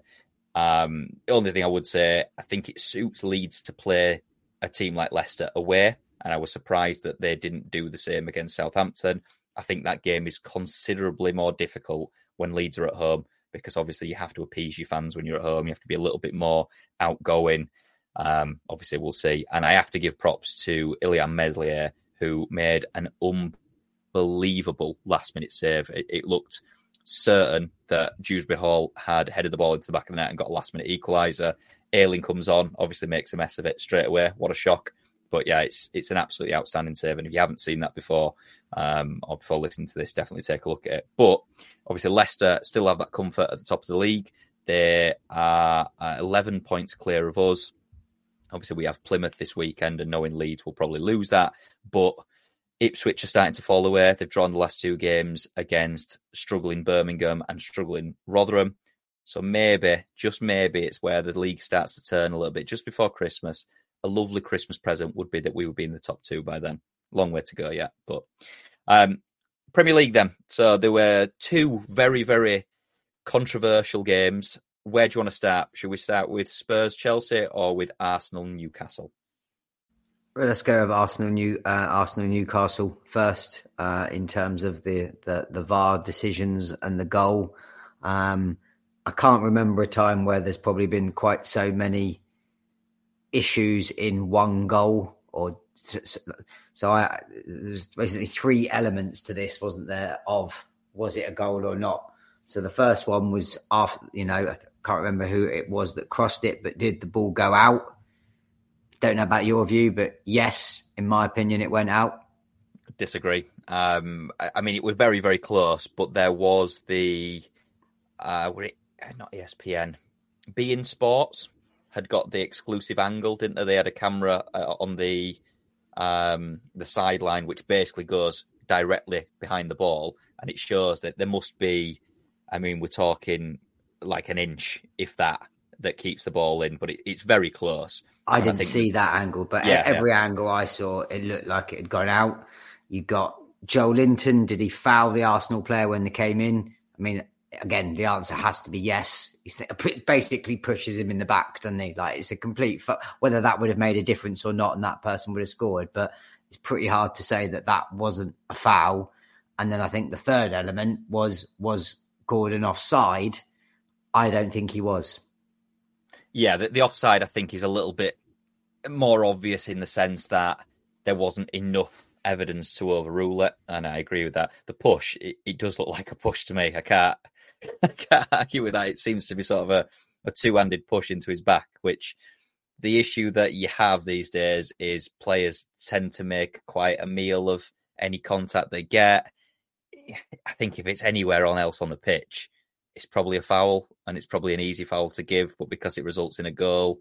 Um, the only thing I would say, I think it suits Leeds to play a team like Leicester away. And I was surprised that they didn't do the same against Southampton. I think that game is considerably more difficult when Leeds are at home because obviously you have to appease your fans when you're at home. You have to be a little bit more outgoing. Um, obviously, we'll see. And I have to give props to Illan Meslier, who made an unbelievable last minute save. It, it looked certain that Dewsbury Hall had headed the ball into the back of the net and got a last minute equaliser. Ayling comes on, obviously makes a mess of it straight away. What a shock. But yeah, it's it's an absolutely outstanding save, and if you haven't seen that before um, or before listening to this, definitely take a look at it. But obviously, Leicester still have that comfort at the top of the league. They are uh, 11 points clear of us. Obviously, we have Plymouth this weekend, and knowing Leeds will probably lose that. But Ipswich are starting to fall away. They've drawn the last two games against struggling Birmingham and struggling Rotherham. So maybe, just maybe, it's where the league starts to turn a little bit just before Christmas. A lovely Christmas present would be that we would be in the top two by then. Long way to go yet, but um, Premier League then. So there were two very, very controversial games. Where do you want to start? Should we start with Spurs Chelsea or with Arsenal Newcastle? Let's go with Arsenal New uh, Arsenal Newcastle first uh, in terms of the, the the VAR decisions and the goal. Um, I can't remember a time where there's probably been quite so many issues in one goal or so I there's basically three elements to this wasn't there of was it a goal or not? So the first one was after you know I can't remember who it was that crossed it but did the ball go out? Don't know about your view but yes in my opinion it went out. Disagree. Um I, I mean it was very very close but there was the uh it not ESPN, beIN Sports had got the exclusive angle, didn't they? They had a camera uh, on the um, the sideline, which basically goes directly behind the ball, and it shows that there must be. I mean, we're talking like an inch, if that, that keeps the ball in, but it, it's very close. I and didn't I see that angle, but yeah, every yeah. angle I saw, it looked like it had gone out. You got Joelinton. Did he foul the Arsenal player when they came in? I mean, again, the answer has to be yes. It basically pushes him in the back, doesn't he? Like it's a complete whether that would have made a difference or not, and that person would have scored. But it's pretty hard to say that that wasn't a foul. And then I think the third element was was Gordon offside. I don't think he was. Yeah, the, the offside I think is a little bit more obvious in the sense that there wasn't enough evidence to overrule it, and I agree with that. The push, it, it does look like a push to me. I can't I can't argue with that. It seems to be sort of a, a two handed push into his back, which the issue that you have these days is players tend to make quite a meal of any contact they get. I think if it's anywhere on else on the pitch, it's probably a foul and it's probably an easy foul to give, but because it results in a goal,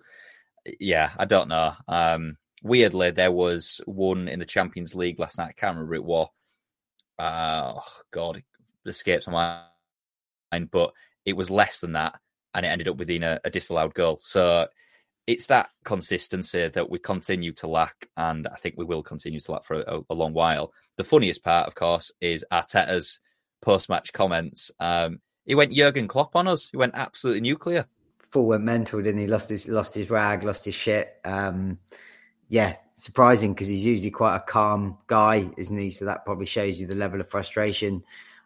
yeah, I don't know. Um, weirdly, there was one in the Champions League last night. I can't remember it was. Uh, oh God, it escapes my but it was less than that, and it ended up within a, a disallowed goal. So it's that consistency that we continue to lack, and I think we will continue to lack for a, a long while. The funniest part, of course, is Arteta's post-match comments. Um, he went Jurgen Klopp on us. He went absolutely nuclear. Full went mental, didn't he? Lost his lost his rag, lost his shit. Um, yeah, surprising because he's usually quite a calm guy, isn't he? So that probably shows you the level of frustration.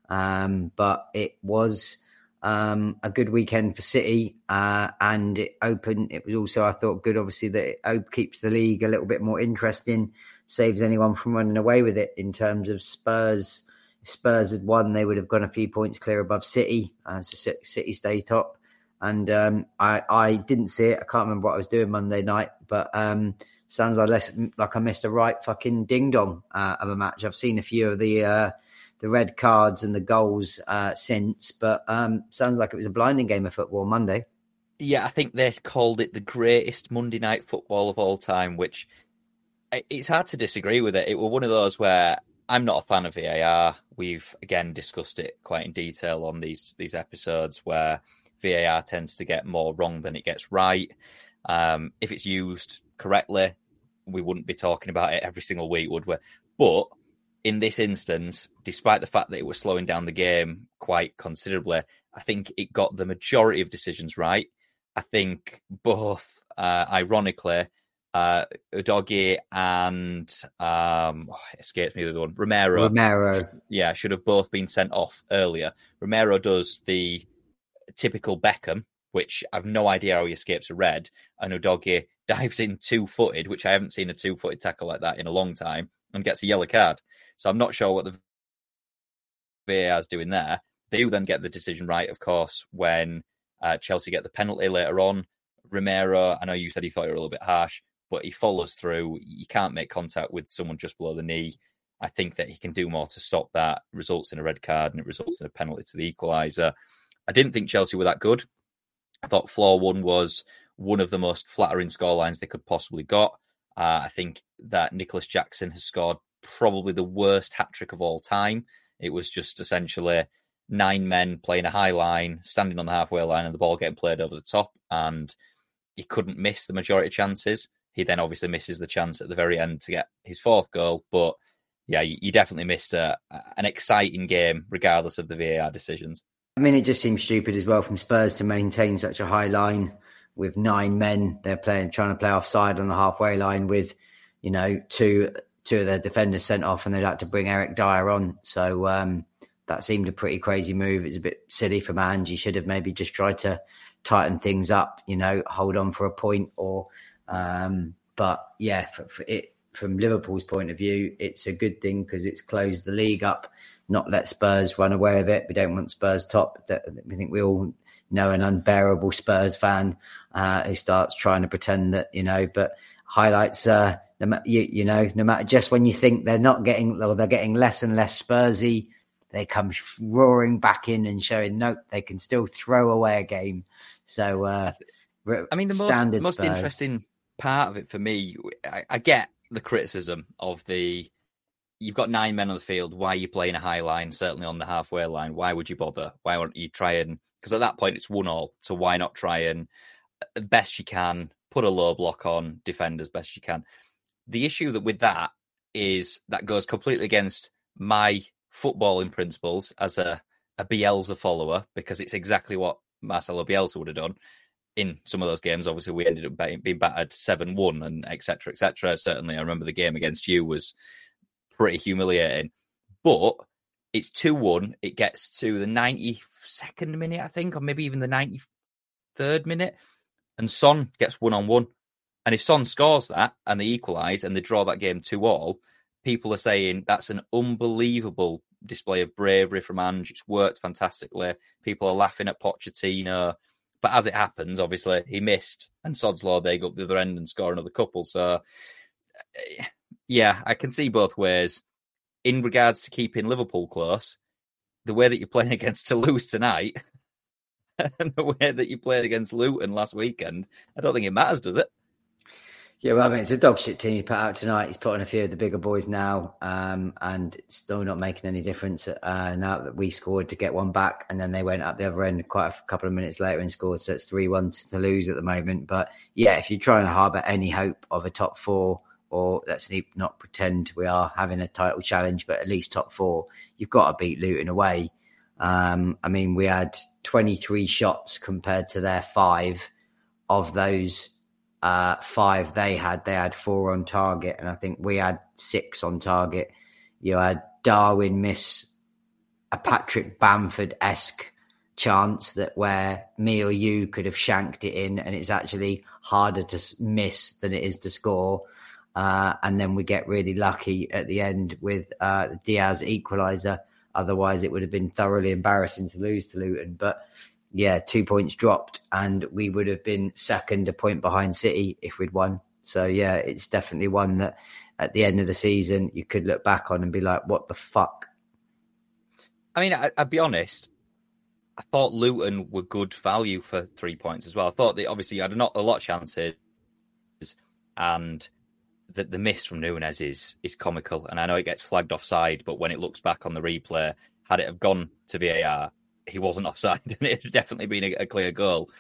Um, but it was um, a good weekend for City, uh, and it opened. It was also, I thought, good. Obviously, that it keeps the league a little bit more interesting, saves anyone from running away with it. In terms of Spurs, if Spurs had won, they would have gone a few points clear above City, uh, so City stay top. And um, I, I didn't see it. I can't remember what I was doing Monday night, but um, sounds like, less, like I missed a right fucking ding dong uh, of a match. I've seen a few of the uh, the red cards and the goals uh, since, but um, sounds like it was a blinding game of football Monday. Yeah, I think they called it the greatest Monday night football of all time, which it's hard to disagree with it. It was one of those where I'm not a fan of VAR. We've again discussed it quite in detail on these these episodes where VAR tends to get more wrong than it gets right. Um, if it's used correctly, we wouldn't be talking about it every single week, would we? But in this instance, despite the fact that it was slowing down the game quite considerably, I think it got the majority of decisions right. I think both, uh, ironically, uh, Udogie and um, oh, escapes me the other one, Romero. Romero, yeah, should have both been sent off earlier. Romero does the typical Beckham, which I've no idea how he escapes a red, and Udogie dives in two footed, which I haven't seen a two footed tackle like that in a long time, and gets a yellow card. So I'm not sure what the VAR is doing there. They will then get the decision right, of course, when uh, Chelsea get the penalty later on. Romero, I know you said he thought it was a little bit harsh. but he follows through. You can't make contact with someone just below the knee. I think that he can do more to stop that. Results in a red card and it results in a penalty to the equaliser. I didn't think Chelsea were that good. I thought floor 1 was one of the most flattering scorelines they could possibly got. Uh, I think that Nicholas Jackson has scored probably the worst hat trick of all time. It was just essentially nine men playing a high line, standing on the halfway line, and the ball getting played over the top. And he couldn't miss the majority of chances. He then obviously misses the chance at the very end to get his fourth goal. But yeah, you, definitely missed a, an exciting game, regardless of the VAR decisions. I mean, it just seems stupid as well from Spurs to maintain such a high line with nine men. They're playing, trying to play offside on the halfway line with, you know, two two of their defenders sent off, and they'd to bring Eric Dier on. So um, that seemed a pretty crazy move. It's a bit silly from Ange. He should have maybe just tried to tighten things up, you know, hold on for a point or. Um, but yeah, for, for it, from Liverpool's point of view, it's a good thing because it's closed the league up, not let Spurs run away with it. We don't want Spurs top. We think we all know an unbearable Spurs fan uh, who starts trying to pretend that you know. But highlights, uh, you, you know, no matter just when you think they're not getting or they're getting less and less Spursy, they come roaring back in and showing nope, they can still throw away a game. So, uh, I mean, the most most interesting part of it for me, I, I get the criticism of the you've got nine men on the field. Why are you playing a high line? Certainly on the halfway line. Why would you bother? Why won't you try and because at that point it's one all. So why not try and uh, best you can put a low block on, defend as best you can. The issue that with that is that goes completely against my footballing principles as a a Bielsa follower because it's exactly what Marcelo Bielsa would have done in some of those games. Obviously, we ended up being battered seven one and etc. etc. Certainly, I remember the game against you was pretty humiliating, but it's two one. It gets to the ninety second minute, I think, or maybe even the ninety third minute, and Son gets one on one. And if Son scores that and they equalise and they draw that game two all, people are saying that's an unbelievable display of bravery from Ange. It's worked fantastically. People are laughing at Pochettino. But as it happens, obviously, he missed, and Sod's Law, they go up the other end and score another couple. So, eh, yeah, I can see both ways. In regards to keeping Liverpool close, the way that you're playing against Toulouse tonight and the way that you played against Luton last weekend, I don't think it matters, does it? Yeah, well, I mean, it's a dog shit team he put out tonight. He's putting a few of the bigger boys now, um, and it's still not making any difference uh, now that we scored to get one back, and then they went up the other end quite a couple of minutes later and scored. So it's three one Toulouse at the moment. But yeah, if you're trying to harbour any hope of a top four, or let's not pretend we are having a title challenge, but at least top four, you've got to beat Luton away. Um, I mean, we had 23 shots compared to their five. Of those uh, five they had, they had four on target, and I think we had six on target. You had Darwin miss a Patrick Bamford esque chance that where me or you could have shanked it in, and it's actually harder to miss than it is to score. Uh, and then we get really lucky at the end with uh, Diaz equaliser. Otherwise, it would have been thoroughly embarrassing to lose to Luton. But yeah, two points dropped, and we would have been second, a point behind City if we'd won. So yeah, it's definitely one that at the end of the season you could look back on and be like, "What the fuck." I mean, I, would be honest. I thought Luton were good value for three points as well. I thought they obviously had not a lot of chances, and that the miss from Nunez is is comical. And I know it gets flagged offside, but when it looks back on the replay, had it have gone to VAR, he wasn't offside, and it had definitely been a, a clear goal.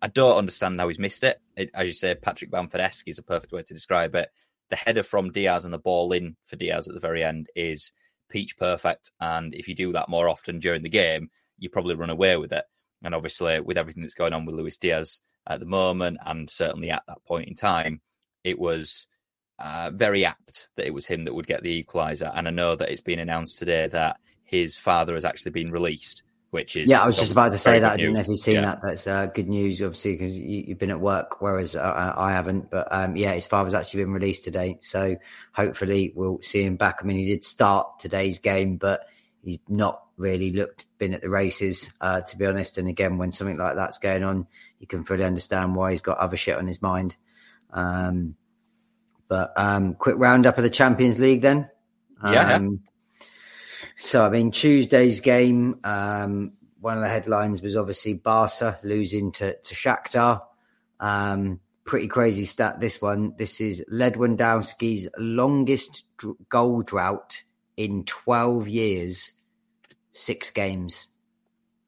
I don't understand how he's missed it. it as you say, Patrick Bamford esque is a perfect way to describe it. The header from Diaz and the ball in for Diaz at the very end is peach perfect. And if you do that more often during the game, you probably run away with it. And obviously, with everything that's going on with Luis Diaz at the moment, and certainly at that point in time, it was uh, very apt that it was him that would get the equaliser. And I know that it's been announced today that his father has actually been released which is yeah. I was just about to say that. I didn't know if you've seen yeah. that. That's uh, good news, obviously, because you, have been at work, whereas uh, I haven't. But um, yeah, his father's actually been released today, so hopefully we'll see him back. I mean, he did start today's game, but he's not really looked been at the races, uh, to be honest. And again, when something like that's going on, you can fully understand why he's got other shit on his mind. Um, But um, quick roundup of the Champions League then. Yeah. Um, so I mean, Tuesday's game. Um, one of the headlines was obviously Barca losing to to Shakhtar. Um, pretty crazy stat. This one. This is Lewandowski's longest goal drought in 12 years, six games.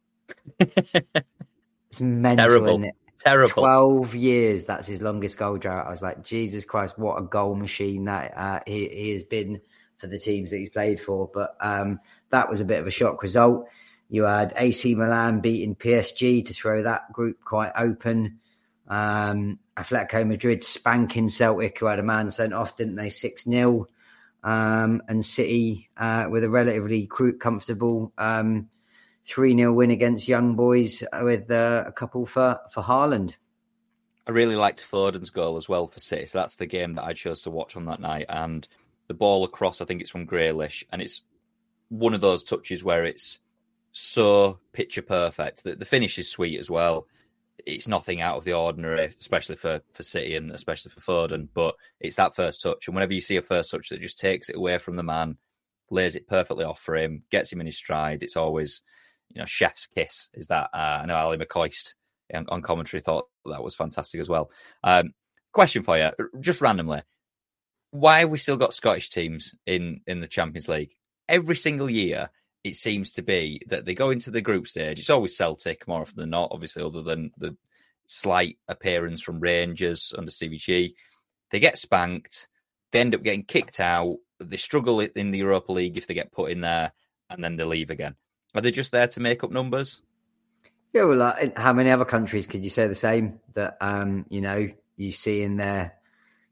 it's mental, Terrible. It? Terrible. 12 years. That's his longest goal drought. I was like, Jesus Christ, what a goal machine that uh, he, he has been for the teams that he's played for. But um, that was a bit of a shock result. You had AC Milan beating PSG to throw that group quite open. Um, Atletico Madrid spanking Celtic, who had a man sent off, didn't they? 6 0 um, and City uh, with a relatively comfortable um, 3 0 win against Young Boys with uh, a couple for, for Haaland. I really liked Foden's goal as well for City. So that's the game that I chose to watch on that night. And the ball across, I think it's from Grealish. And it's one of those touches where it's so picture perfect. The, the finish is sweet as well it's nothing out of the ordinary, especially for, for City and especially for Foden. But it's that first touch. And whenever you see a first touch that just takes it away from the man, lays it perfectly off for him, gets him in his stride, it's always, you know, chef's kiss is that. Uh, I know Ally McCoist on, commentary thought that was fantastic as well. Um, question for you, just randomly. Why have we still got Scottish teams in, in the Champions League? Every single year, it seems to be that they go into the group stage. It's always Celtic more often than not, obviously, other than the slight appearance from Rangers under CVG. They get spanked. They end up getting kicked out. They struggle in the Europa League if they get put in there, and then they leave again. Are they just there to make up numbers? Yeah, well, uh, how many other countries could you say the same that um, you know you see in there?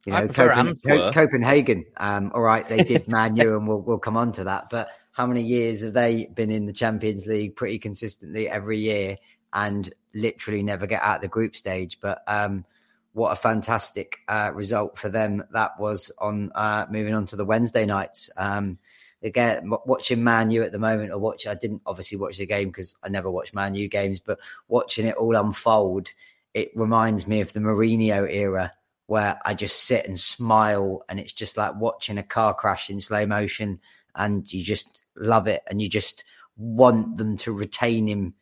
You know, Copen- Copenhagen. Um, all right, they did Man U, and we'll we'll come on to that. But how many years have they been in the Champions League pretty consistently every year and literally never get out of the group stage? But um, what a fantastic uh, result for them that was on uh, moving on to the Wednesday nights. Um, again, watching Man U at the moment, or watch, I didn't obviously watch the game because I never watch Man U games, but watching it all unfold, it reminds me of the Mourinho era where I just sit and smile and it's just like watching a car crash in slow motion and you just love it and you just want them to retain him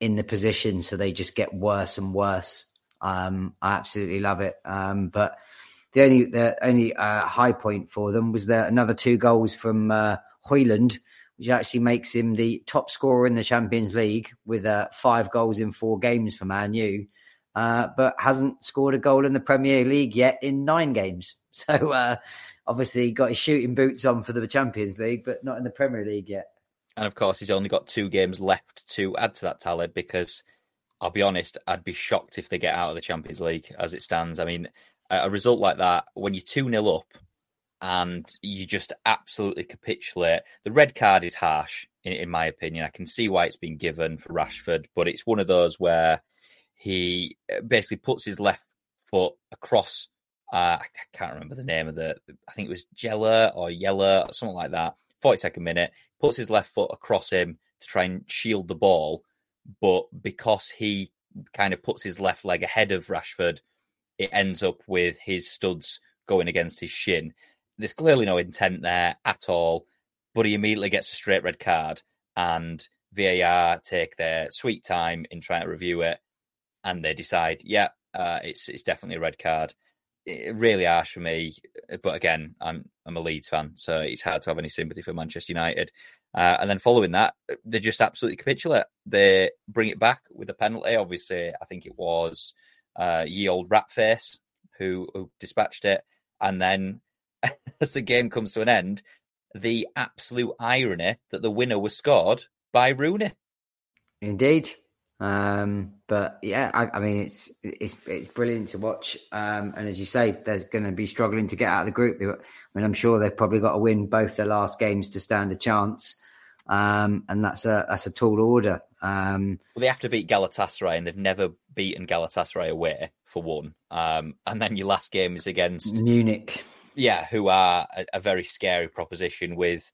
in the position so they just get worse and worse. Um, I absolutely love it. Um, but the only the only uh, high point for them was there another two goals from uh, Højlund, which actually makes him the top scorer in the Champions League with uh, five goals in four games for Man U. Uh, but hasn't scored a goal in the Premier League yet in nine games. So uh, obviously got his shooting boots on for the Champions League, but not in the Premier League yet. And of course, he's only got two games left to add to that tally because I'll be honest, I'd be shocked if they get out of the Champions League as it stands. I mean, a result like that, when you're 2 0 up and you just absolutely capitulate, the red card is harsh, in, in my opinion. I can see why it's been given for Rashford, but it's one of those where he basically puts his left foot across uh, I can't remember the name of the. I think it was Jella or Yella or something like that. Forty second minute, puts his left foot across him to try and shield the ball, but because he kind of puts his left leg ahead of Rashford, it ends up with his studs going against his shin. There's clearly no intent there at all, but he immediately gets a straight red card, and VAR take their sweet time in trying to review it, and they decide, yeah, uh, it's it's definitely a red card It really harsh for me. But again, I'm I'm a Leeds fan, so it's hard to have any sympathy for Manchester United. Uh, and then following that, they just absolutely capitulate. They bring it back with a penalty. Obviously, I think it was uh, ye old Ratface who, who dispatched it. And then, as the game comes to an end, the absolute irony that the winner was scored by Roony. Indeed. Um, but yeah, I, I, mean, it's it's it's brilliant to watch. Um, and as you say, they're going to be struggling to get out of the group. They, I mean, I'm sure they've probably got to win both their last games to stand a chance. Um, and that's a that's a tall order. Um, well, they have to beat Galatasaray, and they've never beaten Galatasaray away for one. Um, and then your last game is against Munich. Yeah, who are a, a very scary proposition with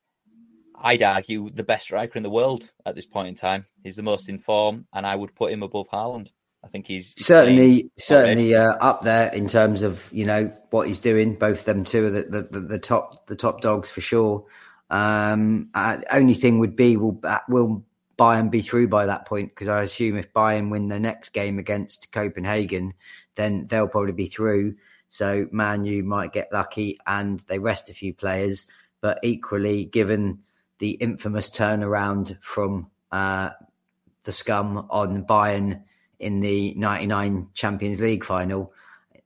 I'd argue the best striker in the world at this point in time. He's the most in form, and I would put him above Haaland. I think he's, he's certainly certainly uh, up there in terms of you know what he's doing. Both them two are the, the, the, the top the top dogs for sure. Um, uh, only thing would be will will Bayern be through by that point? Because I assume if Bayern win the next game against Copenhagen, then they'll probably be through. So Man U might get lucky and they rest a few players. But equally, given the infamous turnaround from uh, the scum on Bayern in the 99 Champions League final,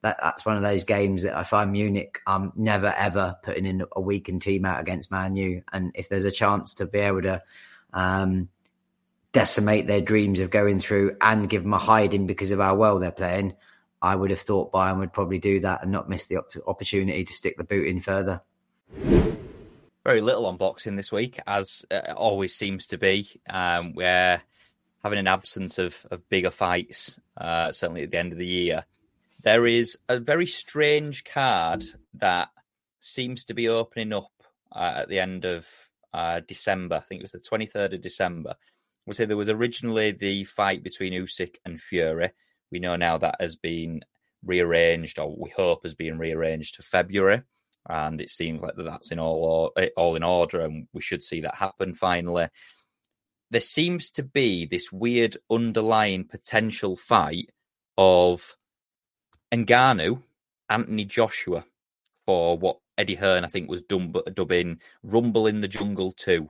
that, that's one of those games that I find Munich, I'm never ever putting in a weakened team out against Man U. And if there's a chance to be able to um, decimate their dreams of going through and give them a hiding because of how well they're playing, I would have thought Bayern would probably do that and not miss the op- opportunity to stick the boot in further. Very little on boxing this week, as uh, always seems to be. Um, we're having an absence of, of bigger fights, uh, certainly at the end of the year. There is a very strange card that seems to be opening up uh, at the end of uh, December. I think it was the 23rd of December, we say there was originally the fight between Usyk and Fury. We know now that has been rearranged, or we hope has been rearranged to February, and it seems like that's in all eh, all in order, and we should see that happen finally. There seems to be this weird underlying potential fight of Ngannou, Anthony Joshua, for what Eddie Hearn I think was dub- dubbing Rumble in the Jungle 2.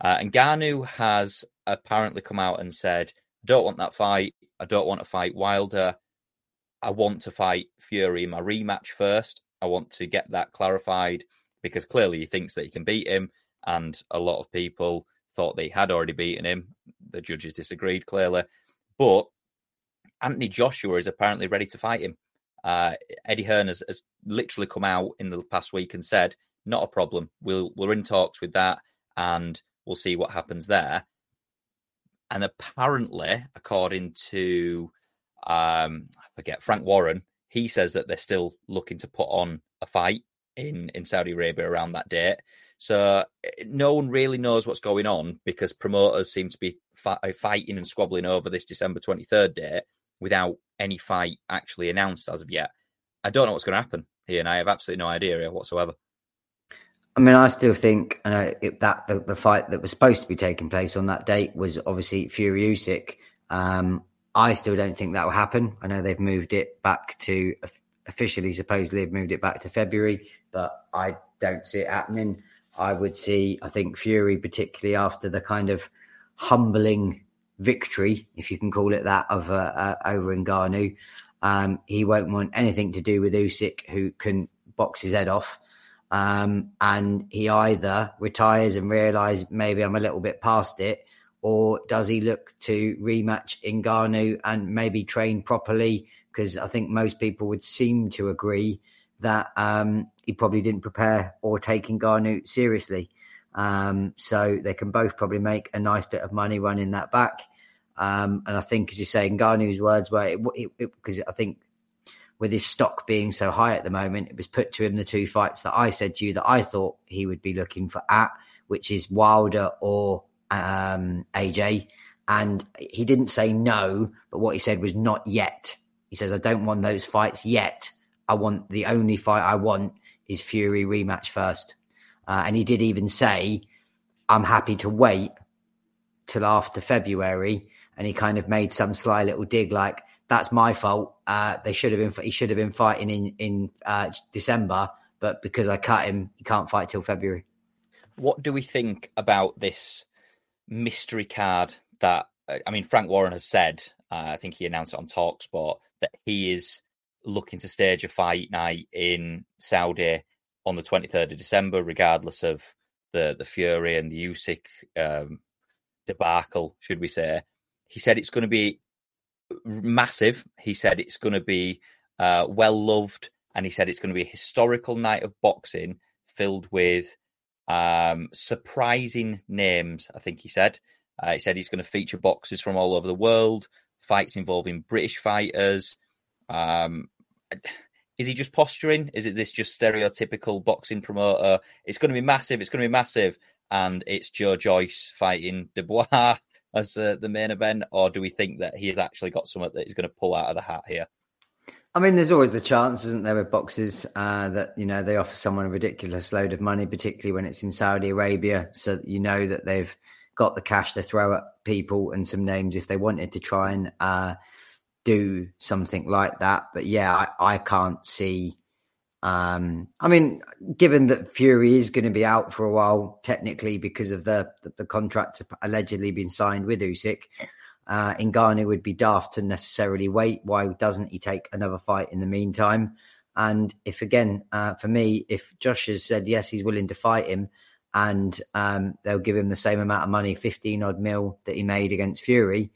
Uh, Ngannou has apparently come out and said, I don't want that fight. I don't want to fight Wilder. I want to fight Fury in my rematch first. I want to get that clarified because clearly he thinks that he can beat him. And a lot of people thought they had already beaten him. The judges disagreed clearly. But Anthony Joshua is apparently ready to fight him. Uh, Eddie Hearn has, has, literally come out in the past week and said, "Not a problem. We'll we're in talks with that, and we'll see what happens there." And apparently, according to um, I forget Frank Warren, he says that they're still looking to put on a fight in in Saudi Arabia around that date. So eh, no one really knows what's going on because promoters seem to be fi- fighting and squabbling over this December 23rd date without any fight actually announced as of yet. I don't know what's going to happen here, and I have absolutely no idea whatsoever. I mean, I still think uh, it, that the, the, fight that was supposed to be taking place on that date was obviously Fury Usyk. Um, I still don't think that will happen. I know they've moved it back to officially, supposedly, have moved it back to February, but I don't see it happening. I would see, I think, Fury, particularly after the kind of humbling victory, if you can call it that, of uh, uh, over Ngannou. Um, he won't want anything to do with Usyk, who can box his head off. Um, and he either retires and realizes maybe I'm a little bit past it, or does he look to rematch Ngannou and maybe train properly? Because I think most people would seem to agree that um, he probably didn't prepare or take Ngannou seriously. Um, so they can both probably make a nice bit of money running that back. Um, and I think, as you say, in Ngannou's words were because I think with his stock being so high at the moment, it was put to him the two fights that I said to you that I thought he would be looking for at, which is Wilder or um, AJ. And he didn't say no, but what he said was not yet. He says, I don't want those fights yet. I want the only fight I want is Fury rematch first. Uh, and he did even say, I'm happy to wait till after February. And he kind of made some sly little dig like, that's my fault. Uh, they should have been. He should have been fighting in in uh, December, but because I cut him, he can't fight till February. What do we think about this mystery card? That I mean, Frank Warren has said. Uh, I think he announced it on Talksport that he is looking to stage a fight night in Saudi on the 23rd of December, regardless of the the Fury and the Usyk um, debacle, should we say? He said it's going to be massive. He said it's going to be uh, well loved, and he said it's going to be a historical night of boxing filled with um, surprising names. I think he said. Uh, he said he's going to feature boxers from all over the world, fights involving British fighters. Um, is he just posturing? Is it this just stereotypical boxing promoter? It's going to be massive. It's going to be massive, and it's Joe Joyce fighting Dubois as the, the main event, or do we think that he has actually got something that he's going to pull out of the hat here? I mean, there's always the chance, isn't there, with boxes uh, that you know they offer someone a ridiculous load of money, particularly when it's in Saudi Arabia, so you know that they've got the cash to throw at people and some names if they wanted to try and uh, do something like that. But yeah, I, I can't see. Um, I mean, given that Fury is going to be out for a while, technically because of the the, the contract allegedly being signed with Usyk, uh, Ngannou would be daft to necessarily wait. Why doesn't he take another fight in the meantime? And if again, uh, for me, if Josh has said yes, he's willing to fight him, and um, they'll give him the same amount of money, fifteen odd mil that he made against Fury.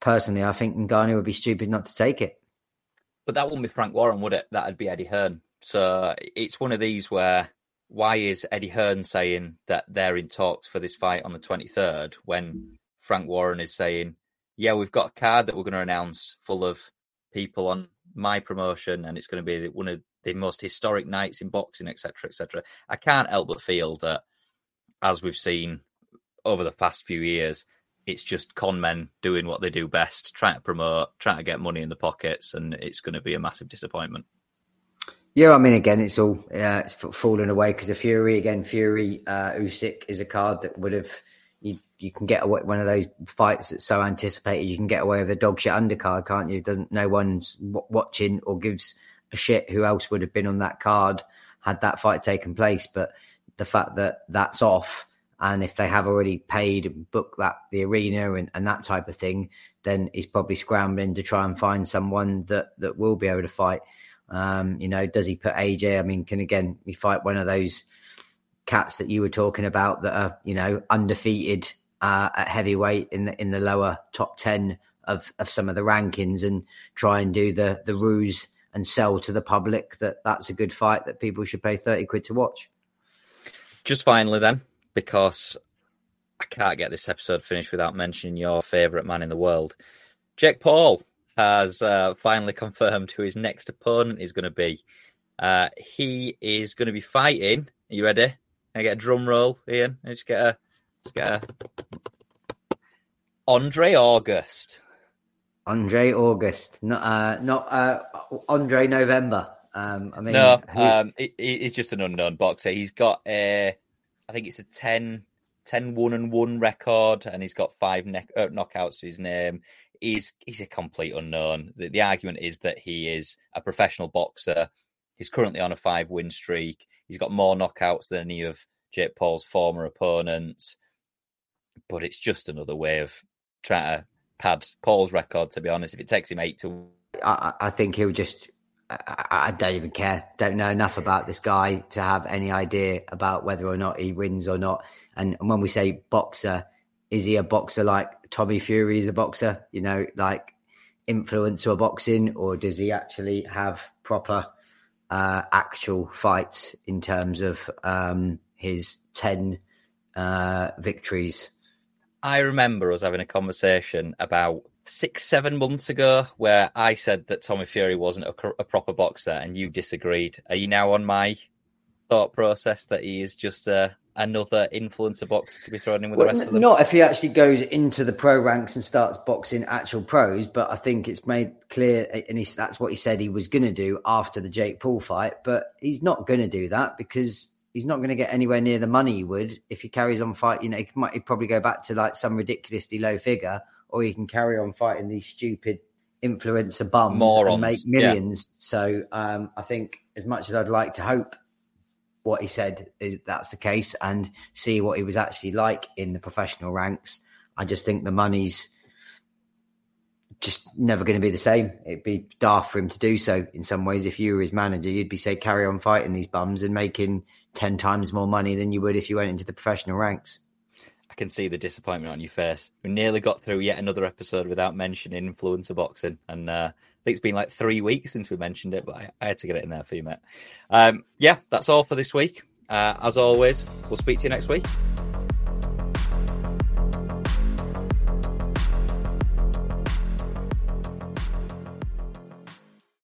Personally, I think Ngannou would be stupid not to take it. But that wouldn't be Frank Warren, would it? That'd be Eddie Hearn. So it's one of these where why is Eddie Hearn saying that they're in talks for this fight on the 23rd when Frank Warren is saying yeah, we've got a card that we're going to announce full of people on my promotion, and it's going to be one of the most historic nights in boxing, etc., etc. I can't help but feel that, as we've seen over the past few years, it's just con men doing what they do best, trying to promote, trying to get money in the pockets, and it's going to be a massive disappointment. Yeah, I mean, again, it's all uh, it's fallen away because of Fury. Again, Fury uh, Usyk is a card that would have you you can get away one of those fights that's so anticipated. You can get away with a dog shit undercard, can't you? Doesn't no one's w- watching or gives a shit who else would have been on that card had that fight taken place. But the fact that that's off, and if they have already paid and booked that the arena and, and that type of thing, then he's probably scrambling to try and find someone that that will be able to fight. Um, you know, does he put AJ? I mean, can again he fight one of those? cats that you were talking about that are you know undefeated uh, at heavyweight in the in the lower top ten of of some of the rankings and try and do the the ruse and sell to the public that that's a good fight that people should pay 30 quid to watch. Just finally then, because I can't get this episode finished without mentioning your favourite man in the world. Jake Paul has uh, finally confirmed who his next opponent is going to be. Uh, he is going to be fighting. Are you ready? I get a drum roll, Ian? I just get a, just get a Andre August. Andre August, not uh, not uh, Andre November. Um, I mean, no, who... um, he, he's just an unknown boxer. He's got a, I think it's a 10, 10 one and one record, and he's got five uh, knockouts to his name. He's he's a complete unknown. The, the argument is that he is a professional boxer. He's currently on a five win streak. He's got more knockouts than any of Jake Paul's former opponents. But it's just another way of trying to pad Paul's record, to be honest. If it takes him eight to. I, I think he'll just. I, I don't even care. Don't know enough about this guy to have any idea about whether or not he wins or not. And, and when we say boxer, is he a boxer like Tommy Fury is a boxer? You know, like influence influencer boxing, or does he actually have proper uh, actual fights in terms of um, his 10 uh, victories. I remember us having a conversation about six, seven months ago where I said that Tommy Fury wasn't a, a proper boxer and you disagreed. Are you now on my thought process that he is just a, another influencer boxer to be thrown in with well, the rest of them? Not if he actually goes into the pro ranks and starts boxing actual pros, but I think it's made clear, and he, that's what he said he was going to do after the Jake Paul fight. But he's not going to do that because he's not going to get anywhere near the money he would if he carries on fighting. You know, he might he'd probably go back to like some ridiculously low figure, or he can carry on fighting these stupid influencer bums Morons. and make millions. Yeah. So um, I think as much as I'd like to hope what he said is that's the case and see what he was actually like in the professional ranks. I just think the money's just never going to be the same. It'd be daft for him to do so in some ways. If you were his manager, you'd be say carry on fighting these bums and making ten times more money than you would if you went into the professional ranks. I can see the disappointment on your face. We nearly got through yet another episode without mentioning influencer boxing, and uh, think it's been like three weeks since we mentioned it, but I, I had to get it in there for you, mate. Um, yeah, that's all for this week. Uh, as always, we'll speak to you next week.